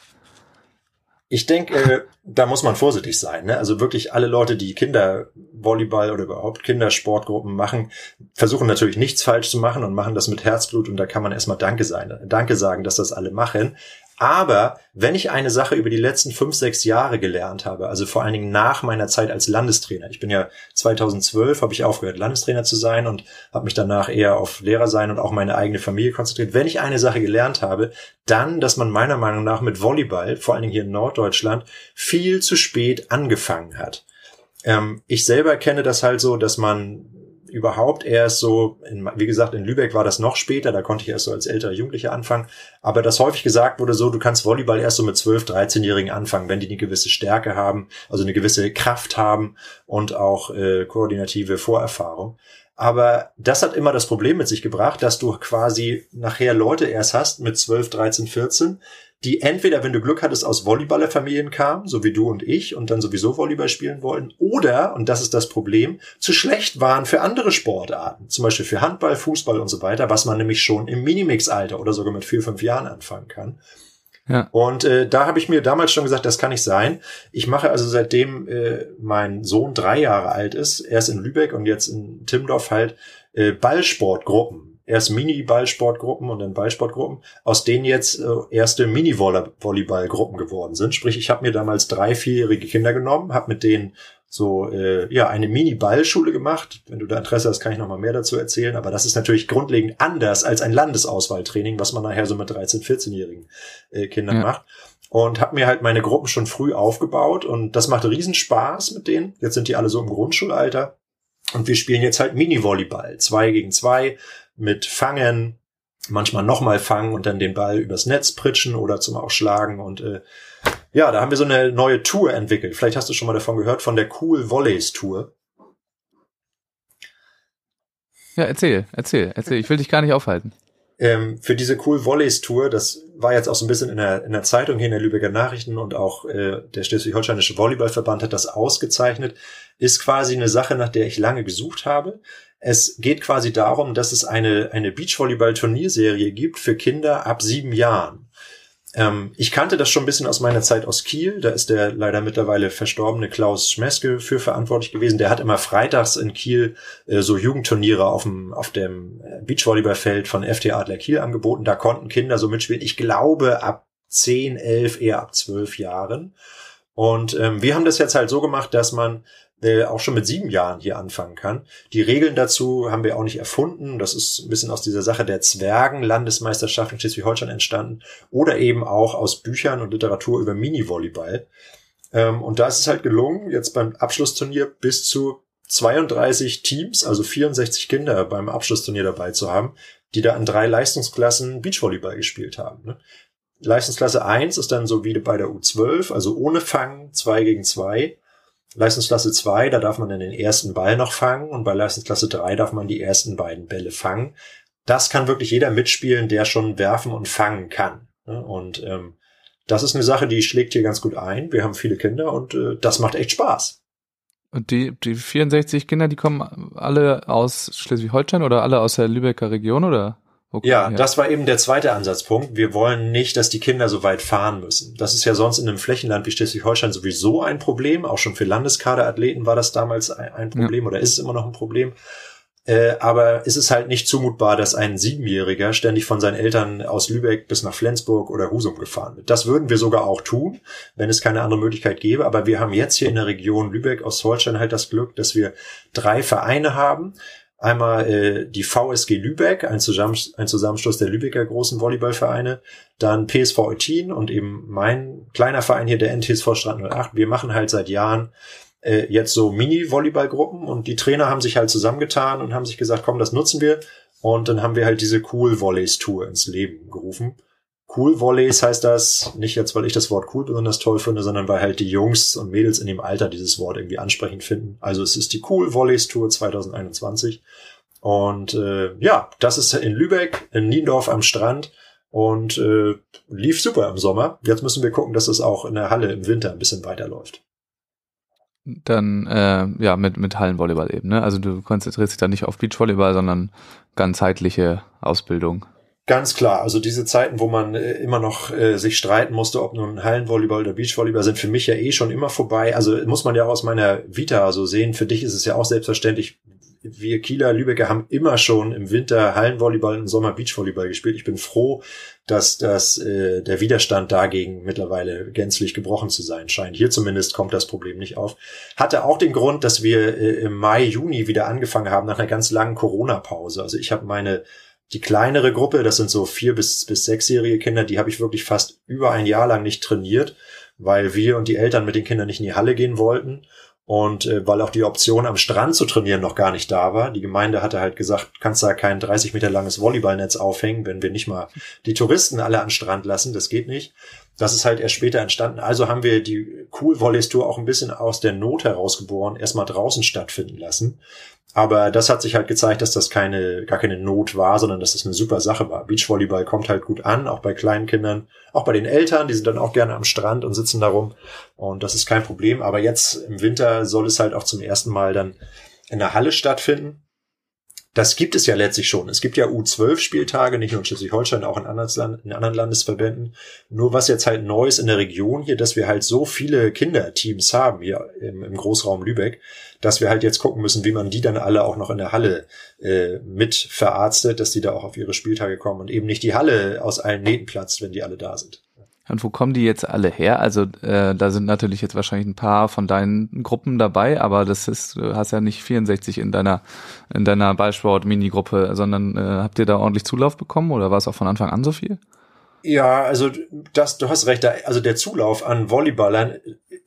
C: Ich denke, äh, da muss man vorsichtig sein. Ne? Also wirklich alle Leute, die Kindervolleyball oder überhaupt Kindersportgruppen machen, versuchen natürlich nichts falsch zu machen und machen das mit Herzblut und da kann man erstmal Danke sein, Danke sagen, dass das alle machen. Aber wenn ich eine Sache über die letzten fünf, sechs Jahre gelernt habe, also vor allen Dingen nach meiner Zeit als Landestrainer, ich bin ja 2012, habe ich aufgehört, Landestrainer zu sein und habe mich danach eher auf Lehrer sein und auch meine eigene Familie konzentriert. Wenn ich eine Sache gelernt habe, dann, dass man meiner Meinung nach mit Volleyball, vor allen Dingen hier in Norddeutschland, viel zu spät angefangen hat. Ähm, ich selber kenne das halt so, dass man überhaupt erst so, in, wie gesagt, in Lübeck war das noch später, da konnte ich erst so als älterer Jugendlicher anfangen, aber das häufig gesagt wurde so, du kannst Volleyball erst so mit 12, 13-Jährigen anfangen, wenn die eine gewisse Stärke haben, also eine gewisse Kraft haben und auch äh, koordinative Vorerfahrung. Aber das hat immer das Problem mit sich gebracht, dass du quasi nachher Leute erst hast mit 12, 13, 14, die entweder, wenn du Glück hattest, aus Volleyballerfamilien kamen, so wie du und ich, und dann sowieso Volleyball spielen wollten, oder, und das ist das Problem, zu schlecht waren für andere Sportarten, zum Beispiel für Handball, Fußball und so weiter, was man nämlich schon im Minimix-Alter oder sogar mit vier, fünf Jahren anfangen kann. Und äh, da habe ich mir damals schon gesagt, das kann nicht sein. Ich mache also seitdem äh, mein Sohn drei Jahre alt ist, erst in Lübeck und jetzt in Timmendorf halt äh, Ballsportgruppen erst Mini-Ballsportgruppen und dann Ballsportgruppen, aus denen jetzt äh, erste Mini-Volleyball-Gruppen geworden sind. Sprich, ich habe mir damals drei, vierjährige Kinder genommen, habe mit denen so äh, ja eine Mini-Ballschule gemacht. Wenn du da Interesse hast, kann ich noch mal mehr dazu erzählen. Aber das ist natürlich grundlegend anders als ein Landesauswahltraining, was man nachher so mit 13, 14-jährigen äh, Kindern ja. macht. Und habe mir halt meine Gruppen schon früh aufgebaut und das macht riesen Spaß mit denen. Jetzt sind die alle so im Grundschulalter. Und wir spielen jetzt halt Mini-Volleyball. Zwei gegen zwei mit Fangen, manchmal nochmal fangen und dann den Ball übers Netz pritschen oder zum Ausschlagen. Und äh, ja, da haben wir so eine neue Tour entwickelt. Vielleicht hast du schon mal davon gehört, von der Cool Volleys Tour.
A: Ja, erzähl, erzähl, erzähl. Ich will dich gar nicht aufhalten.
C: Ähm, für diese Cool Volleys Tour, das war jetzt auch so ein bisschen in der, in der Zeitung hier in der Lübecker Nachrichten und auch äh, der Schleswig-Holsteinische Volleyballverband hat das ausgezeichnet, ist quasi eine Sache, nach der ich lange gesucht habe. Es geht quasi darum, dass es eine, eine Beachvolleyball-Turnierserie gibt für Kinder ab sieben Jahren. Ähm, ich kannte das schon ein bisschen aus meiner Zeit aus Kiel. Da ist der leider mittlerweile verstorbene Klaus Schmeske für verantwortlich gewesen. Der hat immer freitags in Kiel äh, so Jugendturniere auf dem, auf dem äh, Beachvolleyballfeld von FT Adler Kiel angeboten. Da konnten Kinder so mitspielen. Ich glaube ab zehn, elf, eher ab zwölf Jahren. Und ähm, wir haben das jetzt halt so gemacht, dass man der auch schon mit sieben Jahren hier anfangen kann. Die Regeln dazu haben wir auch nicht erfunden. Das ist ein bisschen aus dieser Sache der Zwergen-Landesmeisterschaft in Schleswig-Holstein entstanden oder eben auch aus Büchern und Literatur über Mini-Volleyball. Ähm, und da ist es halt gelungen, jetzt beim Abschlussturnier bis zu 32 Teams, also 64 Kinder beim Abschlussturnier dabei zu haben, die da in drei Leistungsklassen Beachvolleyball gespielt haben. Ne? Leistungsklasse 1 ist dann so wie bei der U12, also ohne Fang, 2 gegen 2. Leistungsklasse 2, da darf man dann den ersten Ball noch fangen und bei Leistungsklasse 3 darf man die ersten beiden Bälle fangen. Das kann wirklich jeder mitspielen, der schon werfen und fangen kann. Ne? Und ähm, das ist eine Sache, die schlägt hier ganz gut ein. Wir haben viele Kinder und äh, das macht echt Spaß.
A: Und die, die 64 Kinder, die kommen alle aus Schleswig-Holstein oder alle aus der Lübecker Region oder?
C: Okay, ja, ja, das war eben der zweite Ansatzpunkt. Wir wollen nicht, dass die Kinder so weit fahren müssen. Das ist ja sonst in einem Flächenland wie Schleswig-Holstein sowieso ein Problem. Auch schon für Landeskaderathleten war das damals ein Problem ja. oder ist es immer noch ein Problem. Äh, aber es ist halt nicht zumutbar, dass ein Siebenjähriger ständig von seinen Eltern aus Lübeck bis nach Flensburg oder Husum gefahren wird. Das würden wir sogar auch tun, wenn es keine andere Möglichkeit gäbe. Aber wir haben jetzt hier in der Region Lübeck aus Holstein halt das Glück, dass wir drei Vereine haben Einmal äh, die VSG Lübeck, ein, Zusammen ein Zusammenschluss der Lübecker großen Volleyballvereine, dann PSV Eutin und eben mein kleiner Verein hier, der NTSV Strand 08. Wir machen halt seit Jahren äh, jetzt so Mini-Volleyballgruppen und die Trainer haben sich halt zusammengetan und haben sich gesagt, komm, das nutzen wir. Und dann haben wir halt diese Cool Volleys Tour ins Leben gerufen. Cool Volleys heißt das, nicht jetzt, weil ich das Wort cool besonders toll finde, sondern weil halt die Jungs und Mädels in dem Alter dieses Wort irgendwie ansprechend finden. Also es ist die Cool Volleys Tour 2021. Und äh, ja, das ist in Lübeck, in Niendorf am Strand und äh, lief super im Sommer. Jetzt müssen wir gucken, dass es auch in der Halle im Winter ein bisschen weiterläuft.
A: dann äh, ja mit mit Hallenvolleyball eben. Ne? Also du konzentrierst dich dann nicht auf Beachvolleyball, sondern ganzheitliche Ausbildung.
C: Ganz klar, also diese Zeiten, wo man äh, immer noch äh, sich streiten musste, ob nun Hallenvolleyball oder Beachvolleyball, sind für mich ja eh schon immer vorbei. Also muss man ja auch aus meiner Vita so sehen. Für dich ist es ja auch selbstverständlich. Wir Kieler, Lübecker haben immer schon im Winter Hallenvolleyball, im Sommer Beachvolleyball gespielt. Ich bin froh, dass dass äh, der Widerstand dagegen mittlerweile gänzlich gebrochen zu sein scheint. Hier zumindest kommt das Problem nicht auf. Hatte auch den Grund, dass wir äh, im Mai, Juni wieder angefangen haben nach einer ganz langen Corona-Pause. Also ich habe meine die kleinere Gruppe, das sind so vier bis, bis sechsjährige Kinder, die habe ich wirklich fast über ein Jahr lang nicht trainiert, weil wir und die Eltern mit den Kindern nicht in die Halle gehen wollten und äh, weil auch die Option am Strand zu trainieren noch gar nicht da war. Die Gemeinde hatte halt gesagt, kannst da kein 30 Meter langes Volleyballnetz aufhängen, wenn wir nicht mal die Touristen alle an Strand lassen, das geht nicht. Das ist halt erst später entstanden. Also haben wir die Cool Volleys Tour auch ein bisschen aus der Not herausgeboren, erstmal draußen stattfinden lassen. Aber das hat sich halt gezeigt, dass das keine, gar keine Not war, sondern dass das eine super Sache war. Beachvolleyball kommt halt gut an, auch bei kleinen Kindern, auch bei den Eltern, die sind dann auch gerne am Strand und sitzen darum. Und das ist kein Problem. Aber jetzt im Winter soll es halt auch zum ersten Mal dann in der Halle stattfinden das gibt es ja letztlich schon. Es gibt ja U12-Spieltage, nicht nur in Schleswig-Holstein, auch in anderen, Landesverbänden. Nur was jetzt halt neu ist in der Region hier, dass wir halt so viele Kinderteams haben hier im, im Großraum Lübeck, dass wir halt jetzt gucken müssen, wie man die dann alle auch noch in der Halle äh, mit verarztet, dass die da auch auf ihre Spieltage kommen und eben nicht die Halle aus allen Nähten platzt, wenn die alle da sind.
A: Und wo kommen die jetzt alle her? Also äh, da sind natürlich jetzt wahrscheinlich ein paar von deinen Gruppen dabei, aber das ist, du hast ja nicht 64 in deiner in deiner Ballsport-Minigruppe, sondern äh, habt ihr da ordentlich Zulauf bekommen oder war es auch von Anfang an so viel?
C: Ja, also das, du hast recht. Also der Zulauf an Volleyballern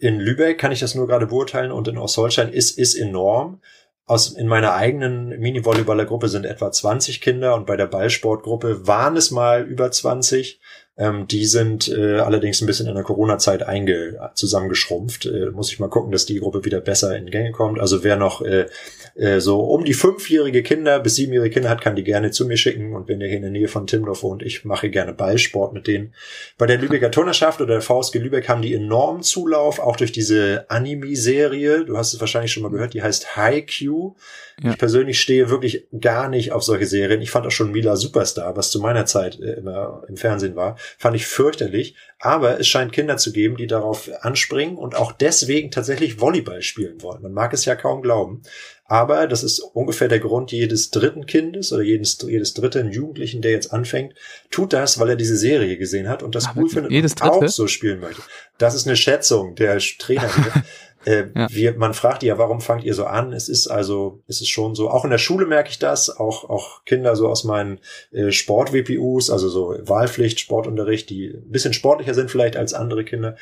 C: in Lübeck kann ich das nur gerade beurteilen und in Ostholstein ist ist enorm. Aus, in meiner eigenen Mini-Volleyballer-Gruppe sind etwa 20 Kinder und bei der Ballsportgruppe waren es mal über 20. Ähm, die sind äh, allerdings ein bisschen in der Corona-Zeit einge zusammengeschrumpft. Äh, muss ich mal gucken, dass die Gruppe wieder besser in Gänge kommt. Also wer noch äh, äh, so um die fünfjährige Kinder bis siebenjährige Kinder hat, kann die gerne zu mir schicken. Und wenn der hier in der Nähe von Timdorf wohnt, ich mache gerne Ballsport mit denen. Bei der Lübecker Turnerschaft oder der VSG Lübeck haben die enormen Zulauf, auch durch diese Anime-Serie. Du hast es wahrscheinlich schon mal gehört, die heißt High Q. Ja. Ich persönlich stehe wirklich gar nicht auf solche Serien. Ich fand auch schon Mila Superstar, was zu meiner Zeit äh, immer im Fernsehen war, fand ich fürchterlich. Aber es scheint Kinder zu geben, die darauf anspringen und auch deswegen tatsächlich Volleyball spielen wollen. Man mag es ja kaum glauben. Aber das ist ungefähr der Grund jedes dritten Kindes oder jedes, jedes dritten Jugendlichen, der jetzt anfängt, tut das, weil er diese Serie gesehen hat und das Aber cool findet
A: und
C: auch so spielen möchte. Das ist eine Schätzung der Trainer hier. (laughs) Äh, ja. wir, man fragt ja, warum fangt ihr so an? Es ist also, es ist schon so, auch in der Schule merke ich das, auch, auch Kinder so aus meinen äh, Sport-WPUs, also so Wahlpflicht, Sportunterricht, die ein bisschen sportlicher sind vielleicht als andere Kinder,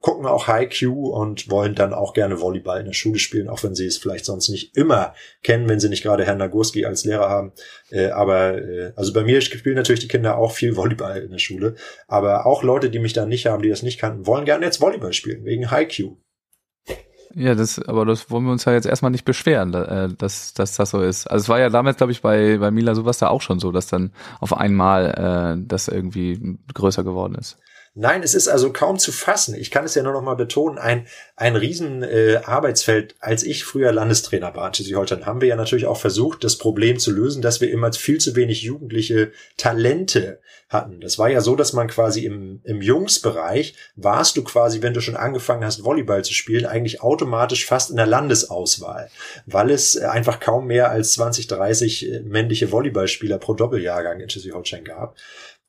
C: gucken auch High Q und wollen dann auch gerne Volleyball in der Schule spielen, auch wenn sie es vielleicht sonst nicht immer kennen, wenn sie nicht gerade Herrn Nagurski als Lehrer haben. Äh, aber äh, also bei mir spielen natürlich die Kinder auch viel Volleyball in der Schule. Aber auch Leute, die mich da nicht haben, die das nicht kannten, wollen gerne jetzt Volleyball spielen, wegen High Q.
A: Ja, das, aber das wollen wir uns ja jetzt erstmal nicht beschweren, äh, dass, dass das so ist. Also es war ja damals, glaube ich, bei, bei Mila sowas da auch schon so, dass dann auf einmal äh, das irgendwie größer geworden ist.
C: Nein, es ist also kaum zu fassen. Ich kann es ja nur noch mal betonen, ein, ein riesen äh, Arbeitsfeld. Als ich früher Landestrainer war in Schleswig-Holstein, haben wir ja natürlich auch versucht, das Problem zu lösen, dass wir immer viel zu wenig jugendliche Talente hatten. Das war ja so, dass man quasi im, im Jungsbereich warst du quasi, wenn du schon angefangen hast, Volleyball zu spielen, eigentlich automatisch fast in der Landesauswahl, weil es einfach kaum mehr als 20, 30 äh, männliche Volleyballspieler pro Doppeljahrgang in Schleswig-Holstein gab.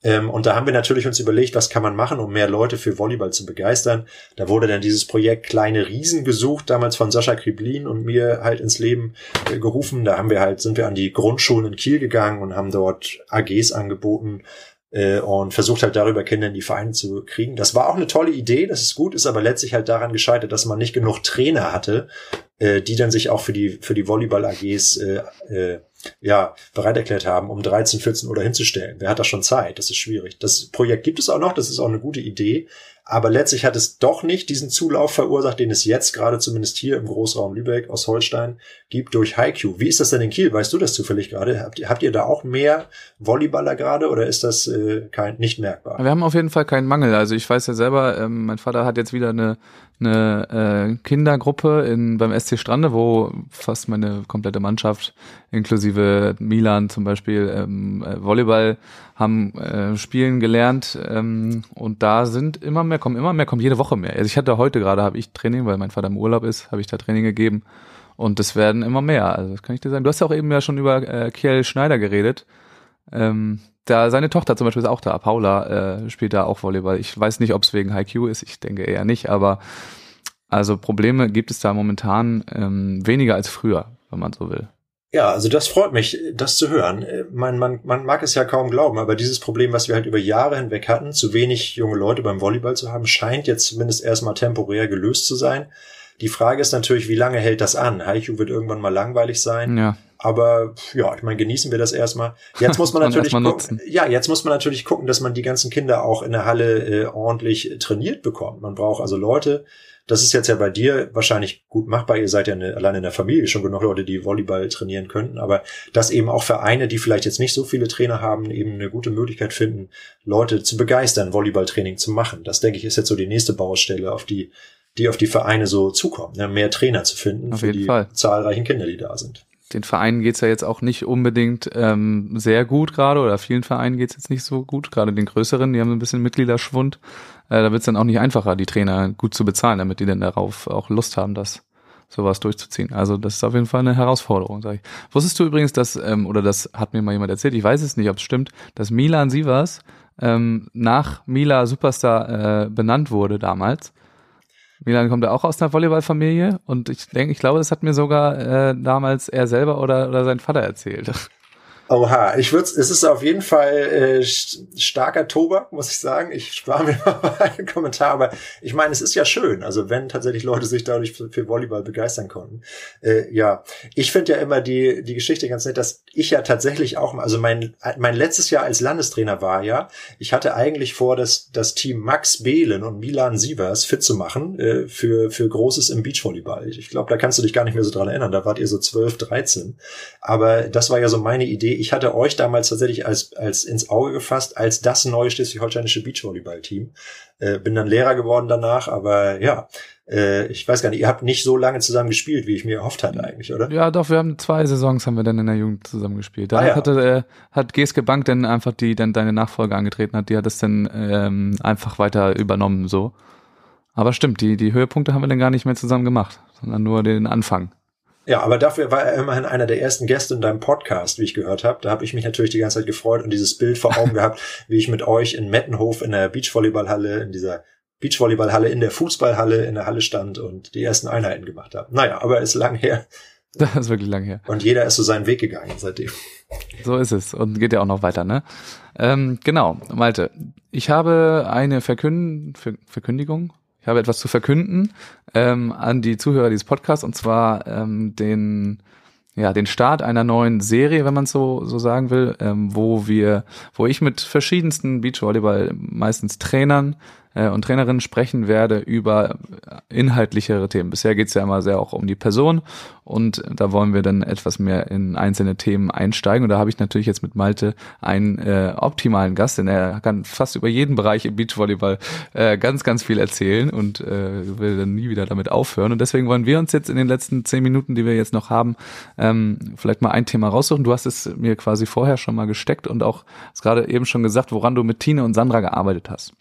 C: Ähm, und da haben wir natürlich uns überlegt, was kann man machen, um mehr Leute für Volleyball zu begeistern. Da wurde dann dieses Projekt Kleine Riesen gesucht, damals von Sascha Kriblin und mir halt ins Leben äh, gerufen. Da haben wir halt, sind wir an die Grundschulen in Kiel gegangen und haben dort AGs angeboten, äh, und versucht halt darüber Kinder in die Vereine zu kriegen. Das war auch eine tolle Idee, das ist gut, ist aber letztlich halt daran gescheitert, dass man nicht genug Trainer hatte, äh, die dann sich auch für die für die Volleyball AGs äh, äh, ja, bereit erklärt haben, um 13, 14 oder hinzustellen. Wer hat da schon Zeit? Das ist schwierig. Das Projekt gibt es auch noch, das ist auch eine gute Idee. Aber letztlich hat es doch nicht diesen Zulauf verursacht, den es jetzt gerade zumindest hier im Großraum Lübeck aus Holstein gibt durch HiQ. Wie ist das denn in Kiel? Weißt du das zufällig gerade? Habt ihr, habt ihr da auch mehr Volleyballer gerade oder ist das äh, kein, nicht merkbar?
A: Wir haben auf jeden Fall keinen Mangel. Also ich weiß ja selber, ähm, mein Vater hat jetzt wieder eine eine äh, Kindergruppe in, beim SC Strande, wo fast meine komplette Mannschaft, inklusive Milan zum Beispiel, ähm, äh, Volleyball haben äh, spielen gelernt ähm, und da sind immer mehr, kommen immer mehr, kommt jede Woche mehr. Also ich hatte heute gerade, habe ich Training, weil mein Vater im Urlaub ist, habe ich da Training gegeben und es werden immer mehr. Also das kann ich dir sagen. Du hast ja auch eben ja schon über äh, Kiel Schneider geredet. Ähm, da seine Tochter zum Beispiel ist auch da, Paula äh, spielt da auch Volleyball. Ich weiß nicht, ob es wegen High Q ist, ich denke eher nicht, aber also Probleme gibt es da momentan ähm, weniger als früher, wenn man so will.
C: Ja, also das freut mich, das zu hören. Man, man, man mag es ja kaum glauben, aber dieses Problem, was wir halt über Jahre hinweg hatten, zu wenig junge Leute beim Volleyball zu haben, scheint jetzt zumindest erstmal temporär gelöst zu sein. Die Frage ist natürlich, wie lange hält das an? Haiku wird irgendwann mal langweilig sein.
A: Ja.
C: Aber ja, ich meine, genießen wir das erstmal. Jetzt muss man (laughs) natürlich gucken, ja, jetzt muss man natürlich gucken, dass man die ganzen Kinder auch in der Halle äh, ordentlich trainiert bekommt. Man braucht also Leute. Das ist jetzt ja bei dir wahrscheinlich gut machbar. Ihr seid ja eine, allein in der Familie schon genug Leute, die Volleyball trainieren könnten. Aber dass eben auch Vereine, die vielleicht jetzt nicht so viele Trainer haben, eben eine gute Möglichkeit finden, Leute zu begeistern, Volleyballtraining zu machen. Das denke ich ist jetzt so die nächste Baustelle, auf die die auf die Vereine so zukommen, ne? mehr Trainer zu finden
A: auf
C: für die
A: Fall.
C: zahlreichen Kinder, die da sind
A: den Vereinen geht's ja jetzt auch nicht unbedingt ähm, sehr gut gerade oder vielen Vereinen geht's jetzt nicht so gut, gerade den größeren, die haben ein bisschen Mitgliederschwund. Äh, da wird's dann auch nicht einfacher, die Trainer gut zu bezahlen, damit die dann darauf auch Lust haben, das sowas durchzuziehen. Also das ist auf jeden Fall eine Herausforderung, sag ich. Wusstest du übrigens, dass, ähm, oder das hat mir mal jemand erzählt, ich weiß es nicht, ob es stimmt, dass Milan Sivas ähm, nach Mila Superstar äh, benannt wurde damals Milan kommt ja auch aus einer Volleyballfamilie und ich denke, ich glaube, das hat mir sogar äh, damals er selber oder, oder sein Vater erzählt.
C: Oha, ich würde, es ist auf jeden Fall äh, starker Tobak, muss ich sagen. Ich spare mir (laughs) mal einen Kommentar, aber ich meine, es ist ja schön, also wenn tatsächlich Leute sich dadurch für, Volleyball begeistern konnten. Äh, ja, ich finde ja immer die die Geschichte ganz nett, dass ich ja tatsächlich auch, also mein mein letztes Jahr als Landestrainer war ja, ich hatte eigentlich vor, das das Team Max Behlen und Milan Sievers fit zu machen äh, für für Großes im Beachvolleyball. Ich, ich glaube, da kannst du dich gar nicht mehr so dran erinnern. Da wart ihr so 12, 13. Aber das war ja so meine Idee ich hatte euch damals tatsächlich als, als ins Auge gefasst, als das neue schleswig-holsteinische Beachvolleyball-Team. Äh, bin dann Lehrer geworden danach, aber ja, äh, ich weiß gar nicht, ihr habt nicht so lange zusammen gespielt, wie ich mir erhofft hatte eigentlich, oder?
A: Ja, doch, wir haben zwei Saisons haben wir dann in der Jugend zusammen gespielt. Da ah, ja. hatte, äh, hat Geske Bank dann einfach die dann deine Nachfolge angetreten hat, die hat das dann ähm, einfach weiter übernommen so. Aber stimmt, die, die Höhepunkte haben wir dann gar nicht mehr zusammen gemacht, sondern nur den Anfang.
C: Ja, aber dafür war er immerhin einer der ersten Gäste in deinem Podcast, wie ich gehört habe. Da habe ich mich natürlich die ganze Zeit gefreut und dieses Bild vor Augen (laughs) gehabt, wie ich mit euch in Mettenhof in der Beachvolleyballhalle, in dieser Beachvolleyballhalle, in der Fußballhalle, in der Halle stand und die ersten Einheiten gemacht habe. Naja, aber ist lang her. (laughs)
A: Das ist wirklich lang her.
C: Und jeder ist so seinen Weg gegangen seitdem.
A: So ist es und geht ja auch noch weiter, ne? Ähm, genau, Malte. Ich habe eine Verkünd Verkündigung, ich habe etwas zu verkünden ähm, an die Zuhörer dieses Podcasts und zwar ähm, den ja den Start einer neuen Serie, wenn man so so sagen will, ähm, wo wir, wo ich mit verschiedensten Beachvolleyball meistens Trainern äh, und Trainerinnen sprechen werde über inhaltlichere Themen. Bisher geht es ja immer sehr auch um die Person und da wollen wir dann etwas mehr in einzelne Themen einsteigen. Und da habe ich natürlich jetzt mit Malte einen äh, optimalen Gast, denn er kann fast über jeden Bereich im Beachvolleyball äh, ganz, ganz viel erzählen und äh, will dann nie wieder damit aufhören. Und deswegen wollen wir uns jetzt in den letzten zehn Minuten, die wir jetzt noch haben, ähm, vielleicht mal ein Thema raussuchen. Du hast es mir quasi vorher schon mal gesteckt und auch gerade eben schon gesagt, woran du mit Tine und Sandra gearbeitet hast.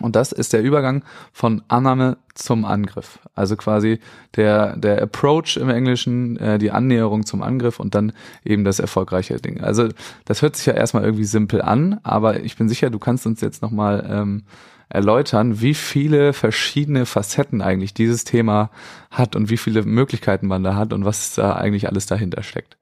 A: Und das ist der Übergang von Annahme zum Angriff. Also quasi der, der Approach im Englischen, äh, die Annäherung zum Angriff und dann eben das erfolgreiche Ding. Also das hört sich ja erstmal irgendwie simpel an, aber ich bin sicher, du kannst uns jetzt nochmal ähm, erläutern, wie viele verschiedene Facetten eigentlich dieses Thema hat und wie viele Möglichkeiten man da hat und was da eigentlich alles dahinter steckt.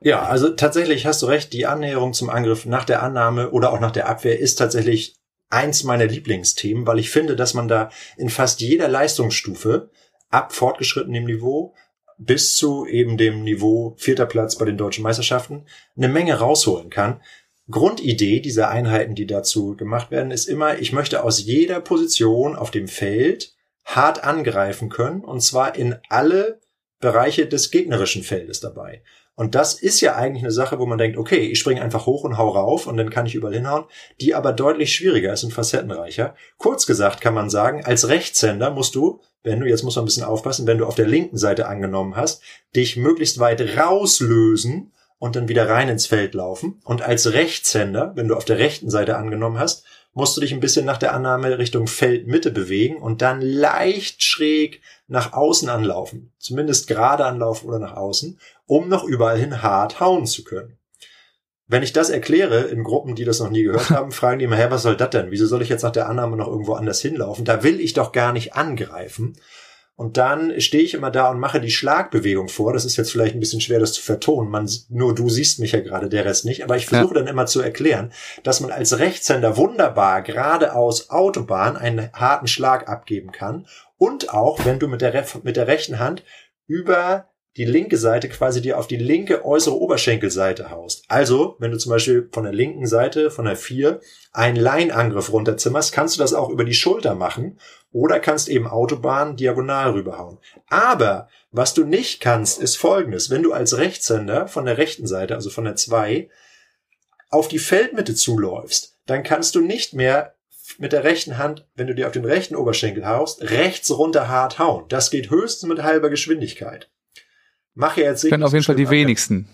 C: Ja, also tatsächlich hast du recht, die Annäherung zum Angriff nach der Annahme oder auch nach der Abwehr ist tatsächlich eins meiner Lieblingsthemen, weil ich finde, dass man da in fast jeder Leistungsstufe ab fortgeschrittenem Niveau bis zu eben dem Niveau vierter Platz bei den deutschen Meisterschaften eine Menge rausholen kann. Grundidee dieser Einheiten, die dazu gemacht werden, ist immer, ich möchte aus jeder Position auf dem Feld hart angreifen können und zwar in alle Bereiche des gegnerischen Feldes dabei. Und das ist ja eigentlich eine Sache, wo man denkt, okay, ich springe einfach hoch und hau rauf und dann kann ich überall hinhauen, die aber deutlich schwieriger ist und facettenreicher. Kurz gesagt kann man sagen, als Rechtshänder musst du wenn du, jetzt muss man ein bisschen aufpassen, wenn du auf der linken Seite angenommen hast, dich möglichst weit rauslösen und dann wieder rein ins Feld laufen. Und als Rechtshänder, wenn du auf der rechten Seite angenommen hast, musst du dich ein bisschen nach der Annahme Richtung Feldmitte bewegen und dann leicht schräg nach außen anlaufen. Zumindest gerade anlaufen oder nach außen, um noch überall hin hart hauen zu können. Wenn ich das erkläre in Gruppen, die das noch nie gehört (laughs) haben, fragen die immer, hä, was soll das denn? Wieso soll ich jetzt nach der Annahme noch irgendwo anders hinlaufen? Da will ich doch gar nicht angreifen. Und dann stehe ich immer da und mache die Schlagbewegung vor. Das ist jetzt vielleicht ein bisschen schwer, das zu vertonen. Man, nur du siehst mich ja gerade, der Rest nicht. Aber ich versuche ja. dann immer zu erklären, dass man als Rechtshänder wunderbar geradeaus Autobahn einen harten Schlag abgeben kann. Und auch, wenn du mit der, mit der rechten Hand über die linke Seite quasi dir auf die linke äußere Oberschenkelseite haust. Also, wenn du zum Beispiel von der linken Seite, von der 4, einen Leinangriff runterzimmerst, kannst du das auch über die Schulter machen oder kannst eben Autobahn diagonal rüberhauen. Aber was du nicht kannst, ist folgendes. Wenn du als Rechtshänder von der rechten Seite, also von der 2, auf die Feldmitte zuläufst, dann kannst du nicht mehr mit der rechten Hand, wenn du dir auf den rechten Oberschenkel haust, rechts runter hart hauen. Das geht höchstens mit halber Geschwindigkeit.
A: Mach ja jetzt Können auf jeden Fall die wenigsten.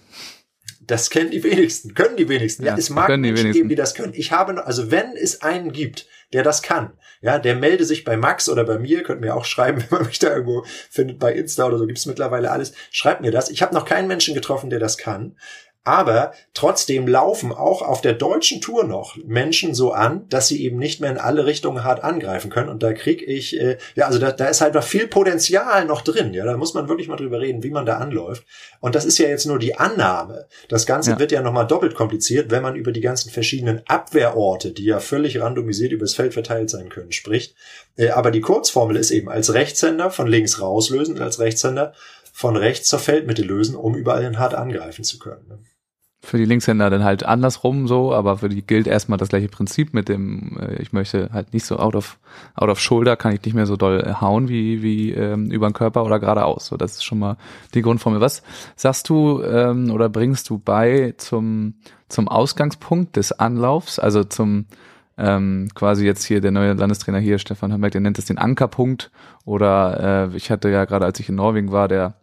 C: Das kennen die wenigsten, können die wenigsten. Ja, ja es mag Menschen geben, die das können. Ich habe, also wenn es einen gibt, der das kann, ja, der melde sich bei Max oder bei mir, könnt mir auch schreiben, (laughs) wenn man mich da irgendwo findet, bei Insta oder so gibt's mittlerweile alles. Schreibt mir das. Ich habe noch keinen Menschen getroffen, der das kann. Aber trotzdem laufen auch auf der deutschen Tour noch Menschen so an, dass sie eben nicht mehr in alle Richtungen hart angreifen können. Und da krieg ich, äh, ja, also da, da ist halt noch viel Potenzial noch drin. Ja, da muss man wirklich mal drüber reden, wie man da anläuft. Und das ist ja jetzt nur die Annahme. Das Ganze ja. wird ja nochmal doppelt kompliziert, wenn man über die ganzen verschiedenen Abwehrorte, die ja völlig randomisiert übers Feld verteilt sein können, spricht. Äh, aber die Kurzformel ist eben als Rechtshänder von links rauslösen und als Rechtshänder von rechts zur Feldmitte lösen, um überall hart angreifen zu können.
A: Für die Linkshänder dann halt andersrum so, aber für die gilt erstmal das gleiche Prinzip mit dem, äh, ich möchte halt nicht so out of, out of shoulder, kann ich nicht mehr so doll äh, hauen wie, wie ähm, über den Körper oder geradeaus. So, das ist schon mal die Grundformel. Was sagst du ähm, oder bringst du bei zum, zum Ausgangspunkt des Anlaufs, also zum ähm, quasi jetzt hier der neue Landestrainer hier, Stefan Hammerk, der nennt es den Ankerpunkt oder äh, ich hatte ja gerade, als ich in Norwegen war, der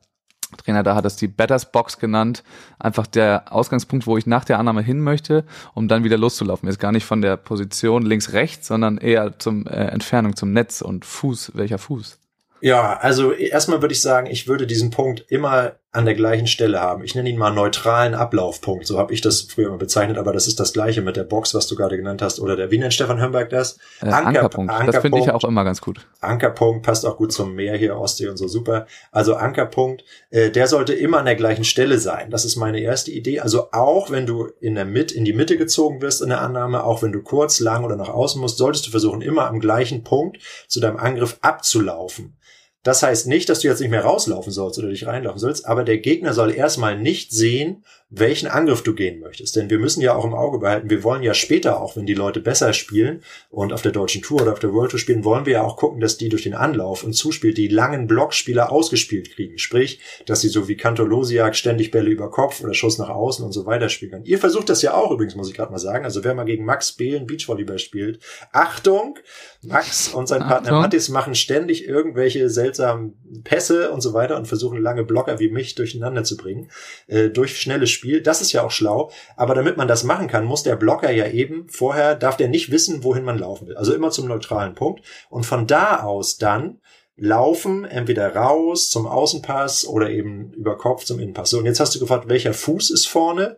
A: Trainer da hat es die Batters Box genannt. Einfach der Ausgangspunkt, wo ich nach der Annahme hin möchte, um dann wieder loszulaufen. Jetzt gar nicht von der Position links-rechts, sondern eher zum äh, Entfernung zum Netz und Fuß, welcher Fuß.
C: Ja, also erstmal würde ich sagen, ich würde diesen Punkt immer an der gleichen Stelle haben. Ich nenne ihn mal neutralen Ablaufpunkt, so habe ich das früher immer bezeichnet, aber das ist das gleiche mit der Box, was du gerade genannt hast, oder der, wie nennt Stefan Hörnberg das?
A: Äh, Anker, Ankerpunkt. Ankerpunkt. Das finde ich auch immer ganz gut.
C: Ankerpunkt passt auch gut zum Meer hier, Ostsee und so, super. Also Ankerpunkt, äh, der sollte immer an der gleichen Stelle sein. Das ist meine erste Idee. Also auch wenn du in der Mitte, in die Mitte gezogen wirst in der Annahme, auch wenn du kurz, lang oder nach außen musst, solltest du versuchen, immer am gleichen Punkt zu deinem Angriff abzulaufen. Das heißt nicht, dass du jetzt nicht mehr rauslaufen sollst oder dich reinlaufen sollst, aber der Gegner soll erstmal nicht sehen, welchen Angriff du gehen möchtest. Denn wir müssen ja auch im Auge behalten, wir wollen ja später auch, wenn die Leute besser spielen und auf der deutschen Tour oder auf der World Tour spielen, wollen wir ja auch gucken, dass die durch den Anlauf und Zuspiel die langen Blockspieler ausgespielt kriegen. Sprich, dass sie so wie Kantolosiak ständig Bälle über Kopf oder Schuss nach außen und so weiter spielen können. Ihr versucht das ja auch übrigens, muss ich gerade mal sagen. Also wer mal gegen Max Behlen Beachvolleyball spielt, Achtung, Max und sein Partner Achtung. Mattis machen ständig irgendwelche seltsamen Pässe und so weiter und versuchen lange Blocker wie mich durcheinander zu bringen, äh, durch schnelles Spiel. Das ist ja auch schlau. Aber damit man das machen kann, muss der Blocker ja eben vorher, darf der nicht wissen, wohin man laufen will. Also immer zum neutralen Punkt. Und von da aus dann laufen, entweder raus zum Außenpass oder eben über Kopf zum Innenpass. So, und jetzt hast du gefragt, welcher Fuß ist vorne?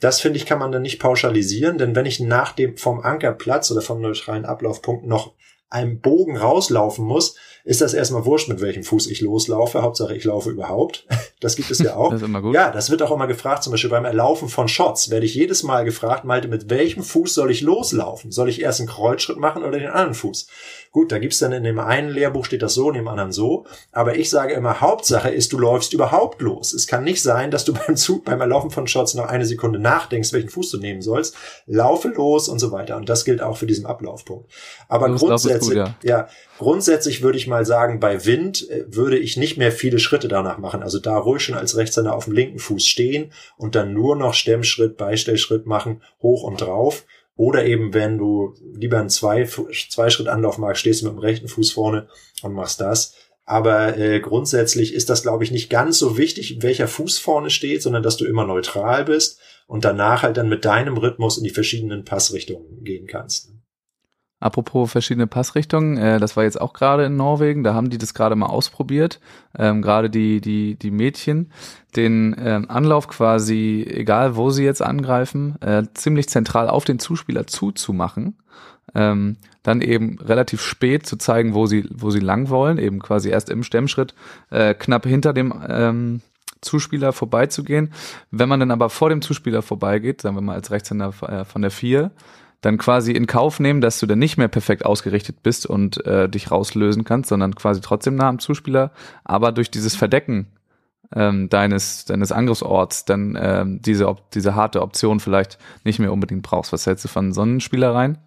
C: Das finde ich, kann man dann nicht pauschalisieren, denn wenn ich nach dem vom Ankerplatz oder vom neutralen Ablaufpunkt noch einem Bogen rauslaufen muss, ist das erstmal wurscht, mit welchem Fuß ich loslaufe. Hauptsache, ich laufe überhaupt. Das gibt es ja auch. (laughs)
A: das.
C: Ja, das wird auch immer gefragt, zum Beispiel beim Erlaufen von Shots werde ich jedes Mal gefragt, Malte, mit welchem Fuß soll ich loslaufen? Soll ich erst einen Kreuzschritt machen oder den anderen Fuß? Gut, da gibt's dann in dem einen Lehrbuch steht das so, in dem anderen so. Aber ich sage immer, Hauptsache ist, du läufst überhaupt los. Es kann nicht sein, dass du (laughs) beim Zug, beim Erlaufen von Shots noch eine Sekunde nachdenkst, welchen Fuß du nehmen sollst. Laufe los und so weiter. Und das gilt auch für diesen Ablaufpunkt. Aber grundsätzlich, gut, ja. ja, grundsätzlich würde ich mal sagen, bei Wind äh, würde ich nicht mehr viele Schritte danach machen. Also da ruhig schon als Rechtshänder auf dem linken Fuß stehen und dann nur noch Stemmschritt, Beistellschritt machen, hoch und drauf. Oder eben, wenn du lieber einen zwei, zwei Schritt Anlauf magst, stehst du mit dem rechten Fuß vorne und machst das. Aber äh, grundsätzlich ist das, glaube ich, nicht ganz so wichtig, welcher Fuß vorne steht, sondern dass du immer neutral bist und danach halt dann mit deinem Rhythmus in die verschiedenen Passrichtungen gehen kannst.
A: Apropos verschiedene Passrichtungen, äh, das war jetzt auch gerade in Norwegen, da haben die das gerade mal ausprobiert, ähm, gerade die, die, die Mädchen, den ähm, Anlauf quasi, egal wo sie jetzt angreifen, äh, ziemlich zentral auf den Zuspieler zuzumachen, ähm, dann eben relativ spät zu zeigen, wo sie, wo sie lang wollen, eben quasi erst im Stemmschritt äh, knapp hinter dem ähm, Zuspieler vorbeizugehen. Wenn man dann aber vor dem Zuspieler vorbeigeht, sagen wir mal als Rechtshänder äh, von der vier dann quasi in Kauf nehmen, dass du dann nicht mehr perfekt ausgerichtet bist und äh, dich rauslösen kannst, sondern quasi trotzdem nah am Zuspieler, aber durch dieses Verdecken ähm, deines, deines Angriffsorts dann ähm, diese, diese harte Option vielleicht nicht mehr unbedingt brauchst. Was hältst du von Sonnenspielereien?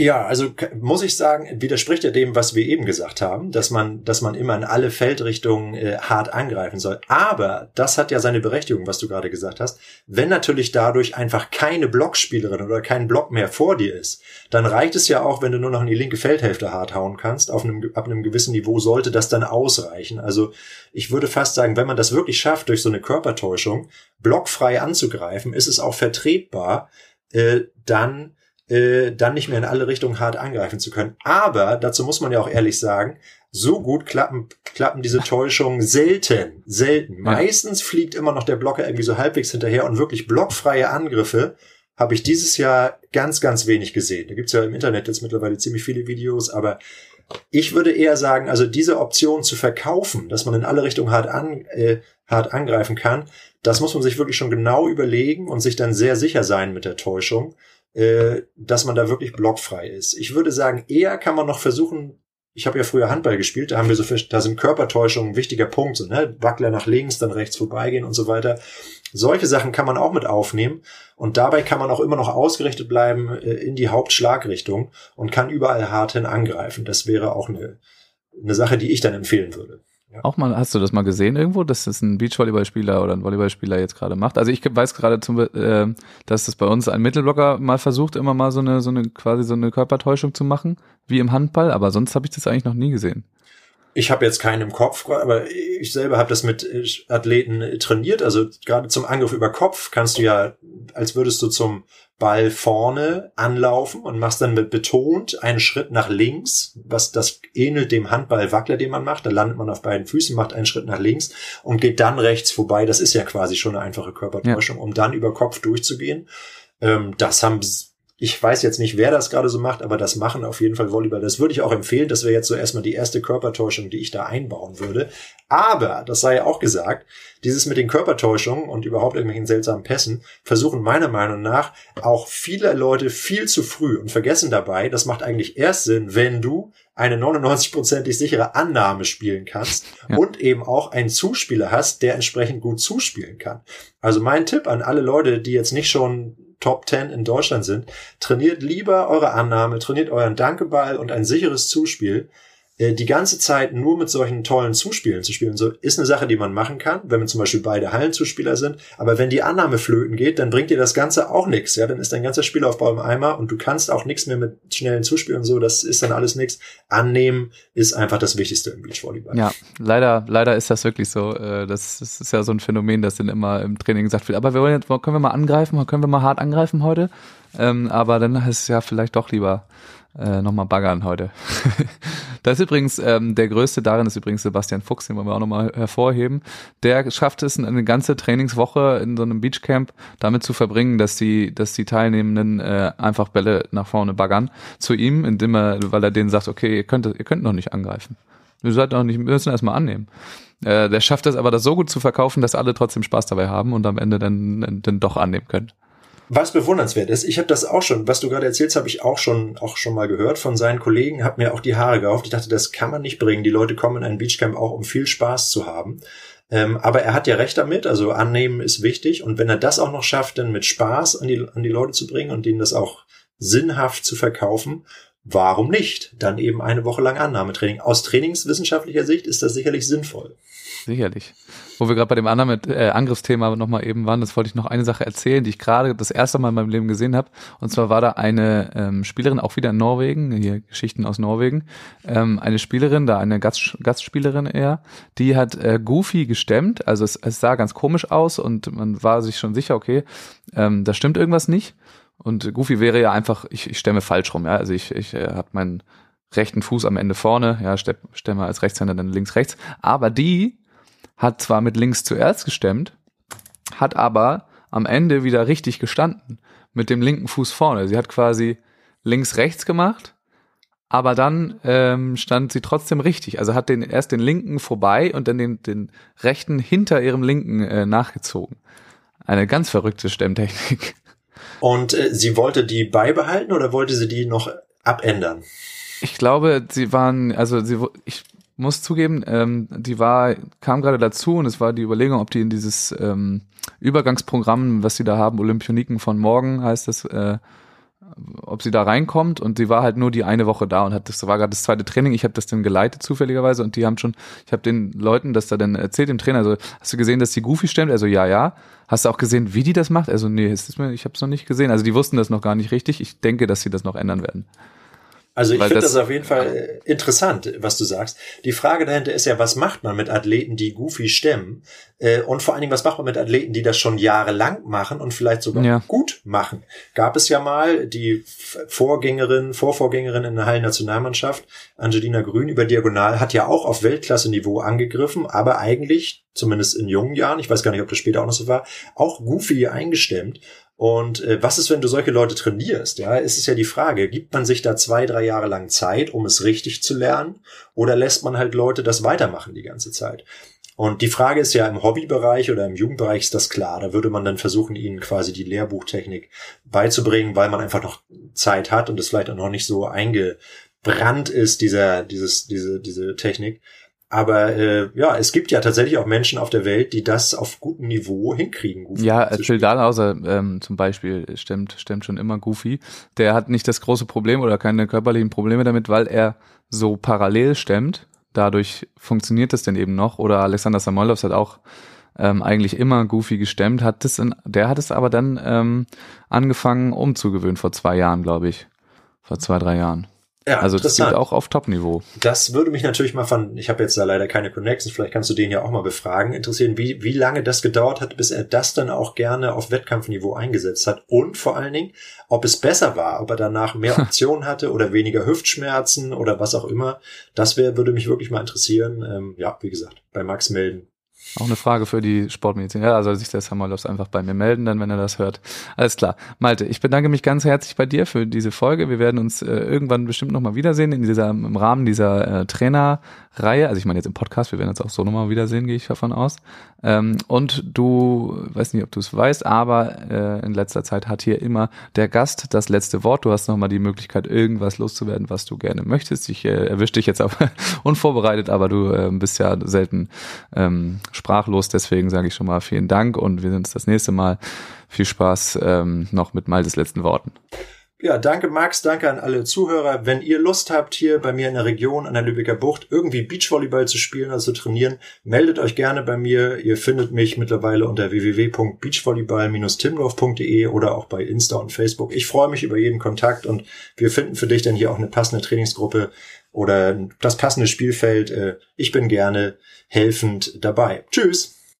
C: Ja, also muss ich sagen, widerspricht ja dem, was wir eben gesagt haben, dass man, dass man immer in alle Feldrichtungen äh, hart angreifen soll. Aber das hat ja seine Berechtigung, was du gerade gesagt hast. Wenn natürlich dadurch einfach keine Blockspielerin oder kein Block mehr vor dir ist, dann reicht es ja auch, wenn du nur noch in die linke Feldhälfte hart hauen kannst. Auf einem, ab einem gewissen Niveau sollte das dann ausreichen. Also ich würde fast sagen, wenn man das wirklich schafft, durch so eine Körpertäuschung blockfrei anzugreifen, ist es auch vertretbar, äh, dann äh, dann nicht mehr in alle Richtungen hart angreifen zu können. Aber dazu muss man ja auch ehrlich sagen, so gut klappen, klappen diese Täuschungen selten, selten. Ja. Meistens fliegt immer noch der Blocker irgendwie so halbwegs hinterher und wirklich blockfreie Angriffe habe ich dieses Jahr ganz, ganz wenig gesehen. Da gibt's ja im Internet jetzt mittlerweile ziemlich viele Videos, aber ich würde eher sagen, also diese Option zu verkaufen, dass man in alle Richtungen hart, an, äh, hart angreifen kann, das muss man sich wirklich schon genau überlegen und sich dann sehr sicher sein mit der Täuschung äh, dass man da wirklich blockfrei ist. Ich würde sagen, eher kann man noch versuchen, ich habe ja früher Handball gespielt, da haben wir so, da sind Körpertäuschungen ein wichtiger Punkt, so, ne? Wackler nach links, dann rechts vorbeigehen und so weiter. Solche Sachen kann man auch mit aufnehmen und dabei kann man auch immer noch ausgerichtet bleiben äh, in die Hauptschlagrichtung und kann überall hart hin angreifen. Das wäre auch eine, eine Sache, die ich dann empfehlen würde.
A: Ja. Auch mal, hast du das mal gesehen irgendwo, dass das ein Beachvolleyballspieler oder ein Volleyballspieler jetzt gerade macht? Also ich weiß gerade zum, äh, dass das bei uns ein Mittelblocker mal versucht, immer mal so eine, so eine, quasi so eine Körpertäuschung zu machen, wie im Handball, aber sonst habe ich das eigentlich noch nie gesehen.
C: Ich habe jetzt keinen im Kopf, aber ich selber habe das mit äh, Athleten trainiert. Also gerade zum Angriff über Kopf kannst du ja, als würdest du zum Ball vorne anlaufen und machst dann mit betont einen Schritt nach links, was das ähnelt dem Handballwackler, den man macht. Da landet man auf beiden Füßen, macht einen Schritt nach links und geht dann rechts vorbei. Das ist ja quasi schon eine einfache Körpertäuschung, ja. um dann über Kopf durchzugehen. Ähm, das haben ich weiß jetzt nicht, wer das gerade so macht, aber das machen auf jeden Fall Volleyball. Das würde ich auch empfehlen. Das wäre jetzt so erstmal die erste Körpertäuschung, die ich da einbauen würde. Aber, das sei ja auch gesagt, dieses mit den Körpertäuschungen und überhaupt irgendwelchen seltsamen Pässen versuchen meiner Meinung nach auch viele Leute viel zu früh und vergessen dabei, das macht eigentlich erst Sinn, wenn du eine 99%ig sichere Annahme spielen kannst ja. und eben auch einen Zuspieler hast, der entsprechend gut zuspielen kann. Also mein Tipp an alle Leute, die jetzt nicht schon Top 10 in Deutschland sind. Trainiert lieber eure Annahme, trainiert euren Dankeball und ein sicheres Zuspiel, die ganze Zeit nur mit solchen tollen Zuspielen zu spielen, so ist eine Sache, die man machen kann, wenn man zum Beispiel beide Hallenzuspieler sind. Aber wenn die Annahme flöten geht, dann bringt dir das Ganze auch nichts. Ja, dann ist dein ganzer Spielaufbau im Eimer und du kannst auch nichts mehr mit schnellen Zuspielen so. Das ist dann alles nichts. Annehmen ist einfach das Wichtigste im Beachvolleyball.
A: Ja, leider, leider ist das wirklich so. Äh, das, das ist ja so ein Phänomen, das dann immer im Training gesagt wird. Aber wir wollen jetzt, können wir mal angreifen? Können wir mal hart angreifen heute? Ähm, aber dann ist es ja vielleicht doch lieber äh, nochmal baggern heute. (laughs) da ist übrigens, ähm, der größte darin ist übrigens Sebastian Fuchs, den wollen wir auch nochmal hervorheben. Der schafft es, eine ganze Trainingswoche in so einem Beachcamp damit zu verbringen, dass die, dass die Teilnehmenden äh, einfach Bälle nach vorne baggern zu ihm, indem er, weil er denen sagt, okay, ihr könnt, ihr könnt noch nicht angreifen. Wir sollten noch nicht, müssen erstmal annehmen. Äh, der schafft es aber, das so gut zu verkaufen, dass alle trotzdem Spaß dabei haben und am Ende dann, dann doch annehmen können.
C: Was bewundernswert ist, ich habe das auch schon, was du gerade erzählst, habe ich auch schon auch schon mal gehört von seinen Kollegen, habe mir auch die Haare gehauft. Ich dachte, das kann man nicht bringen. Die Leute kommen in ein Beachcamp auch, um viel Spaß zu haben. Ähm, aber er hat ja recht damit, also annehmen ist wichtig. Und wenn er das auch noch schafft, dann mit Spaß an die, an die Leute zu bringen und ihnen das auch sinnhaft zu verkaufen, warum nicht? Dann eben eine Woche lang Annahmetraining. Aus trainingswissenschaftlicher Sicht ist das sicherlich sinnvoll.
A: Sicherlich. Wo wir gerade bei dem anderen mit, äh, Angriffsthema nochmal eben waren, das wollte ich noch eine Sache erzählen, die ich gerade das erste Mal in meinem Leben gesehen habe. Und zwar war da eine ähm, Spielerin, auch wieder in Norwegen, hier Geschichten aus Norwegen, ähm, eine Spielerin, da eine Gast, Gastspielerin eher, die hat äh, Goofy gestemmt. Also es, es sah ganz komisch aus und man war sich schon sicher, okay, ähm, da stimmt irgendwas nicht. Und Goofy wäre ja einfach, ich, ich stemme falsch rum, ja. Also ich, ich äh, habe meinen rechten Fuß am Ende vorne, ja, stemme als Rechtshänder dann links rechts. Aber die hat zwar mit links zuerst gestemmt, hat aber am Ende wieder richtig gestanden. Mit dem linken Fuß vorne. Sie hat quasi links rechts gemacht, aber dann ähm, stand sie trotzdem richtig. Also hat den erst den linken vorbei und dann den, den rechten hinter ihrem linken äh, nachgezogen. Eine ganz verrückte Stemmtechnik.
C: Und äh, sie wollte die beibehalten oder wollte sie die noch abändern?
A: Ich glaube, sie waren, also sie, ich muss zugeben, ähm, die war, kam gerade dazu und es war die Überlegung, ob die in dieses ähm, Übergangsprogramm, was sie da haben, Olympioniken von morgen heißt das, äh, ob sie da reinkommt und sie war halt nur die eine Woche da und hat das war gerade das zweite Training. Ich habe das dann geleitet zufälligerweise und die haben schon, ich habe den Leuten das da dann erzählt dem Trainer. Also hast du gesehen, dass die Goofy stemmt? Also ja, ja. Hast du auch gesehen, wie die das macht? Also nee, ist mir, ich habe es noch nicht gesehen. Also die wussten das noch gar nicht richtig. Ich denke, dass sie das noch ändern werden.
C: Also ich finde das, das auf jeden Fall äh, interessant, was du sagst. Die Frage dahinter ist ja, was macht man mit Athleten, die goofy stemmen? Äh, und vor allen Dingen, was macht man mit Athleten, die das schon jahrelang machen und vielleicht sogar ja. gut machen? Gab es ja mal die Vorgängerin, Vorvorgängerin in der Hallen-Nationalmannschaft, Angelina Grün über Diagonal, hat ja auch auf Weltklasse-Niveau angegriffen, aber eigentlich, zumindest in jungen Jahren, ich weiß gar nicht, ob das später auch noch so war, auch goofy eingestemmt. Und äh, was ist, wenn du solche Leute trainierst? Ja, ist es ja die Frage, gibt man sich da zwei, drei Jahre lang Zeit, um es richtig zu lernen? Oder lässt man halt Leute das weitermachen die ganze Zeit? Und die Frage ist ja im Hobbybereich oder im Jugendbereich ist das klar. Da würde man dann versuchen, ihnen quasi die Lehrbuchtechnik beizubringen, weil man einfach noch Zeit hat und es vielleicht auch noch nicht so eingebrannt ist, dieser, dieses, diese, diese Technik. Aber äh, ja, es gibt ja tatsächlich auch Menschen auf der Welt, die das auf gutem Niveau hinkriegen.
A: Goofy ja, Phil Dahlhauser ähm, zum Beispiel stimmt, stimmt schon immer Goofy. Der hat nicht das große Problem oder keine körperlichen Probleme damit, weil er so parallel stemmt. Dadurch funktioniert das denn eben noch. Oder Alexander Samoylov hat auch ähm, eigentlich immer Goofy gestemmt. Hat das in, der hat es aber dann ähm, angefangen umzugewöhnen vor zwei Jahren, glaube ich. Vor zwei, drei Jahren. Ja, also das geht auch auf Top-Niveau.
C: Das würde mich natürlich mal von, ich habe jetzt da leider keine Connections, vielleicht kannst du den ja auch mal befragen, interessieren, wie, wie lange das gedauert hat, bis er das dann auch gerne auf Wettkampfniveau eingesetzt hat und vor allen Dingen, ob es besser war, ob er danach mehr (laughs) Optionen hatte oder weniger Hüftschmerzen oder was auch immer. Das wäre, würde mich wirklich mal interessieren. Ähm, ja, wie gesagt, bei Max melden.
A: Auch eine Frage für die Sportmedizin. Ja, also sich der Samuelos einfach bei mir melden, dann, wenn er das hört. Alles klar. Malte, ich bedanke mich ganz herzlich bei dir für diese Folge. Wir werden uns äh, irgendwann bestimmt nochmal wiedersehen in dieser, im Rahmen dieser äh, Trainerreihe. Also ich meine jetzt im Podcast, wir werden uns auch so nochmal wiedersehen, gehe ich davon aus. Ähm, und du, weiß nicht, ob du es weißt, aber äh, in letzter Zeit hat hier immer der Gast das letzte Wort. Du hast nochmal die Möglichkeit, irgendwas loszuwerden, was du gerne möchtest. Ich äh, erwische dich jetzt aber (laughs) unvorbereitet, aber du äh, bist ja selten ähm, sprachlos. Deswegen sage ich schon mal vielen Dank und wir sehen uns das nächste Mal. Viel Spaß ähm, noch mit Maltes letzten Worten.
C: Ja, danke Max, danke an alle Zuhörer. Wenn ihr Lust habt, hier bei mir in der Region an der Lübecker Bucht irgendwie Beachvolleyball zu spielen, also zu trainieren, meldet euch gerne bei mir. Ihr findet mich mittlerweile unter www.beachvolleyball-timdorf.de oder auch bei Insta und Facebook. Ich freue mich über jeden Kontakt und wir finden für dich dann hier auch eine passende Trainingsgruppe oder das passende Spielfeld. Äh, ich bin gerne helfend dabei. Tschüss!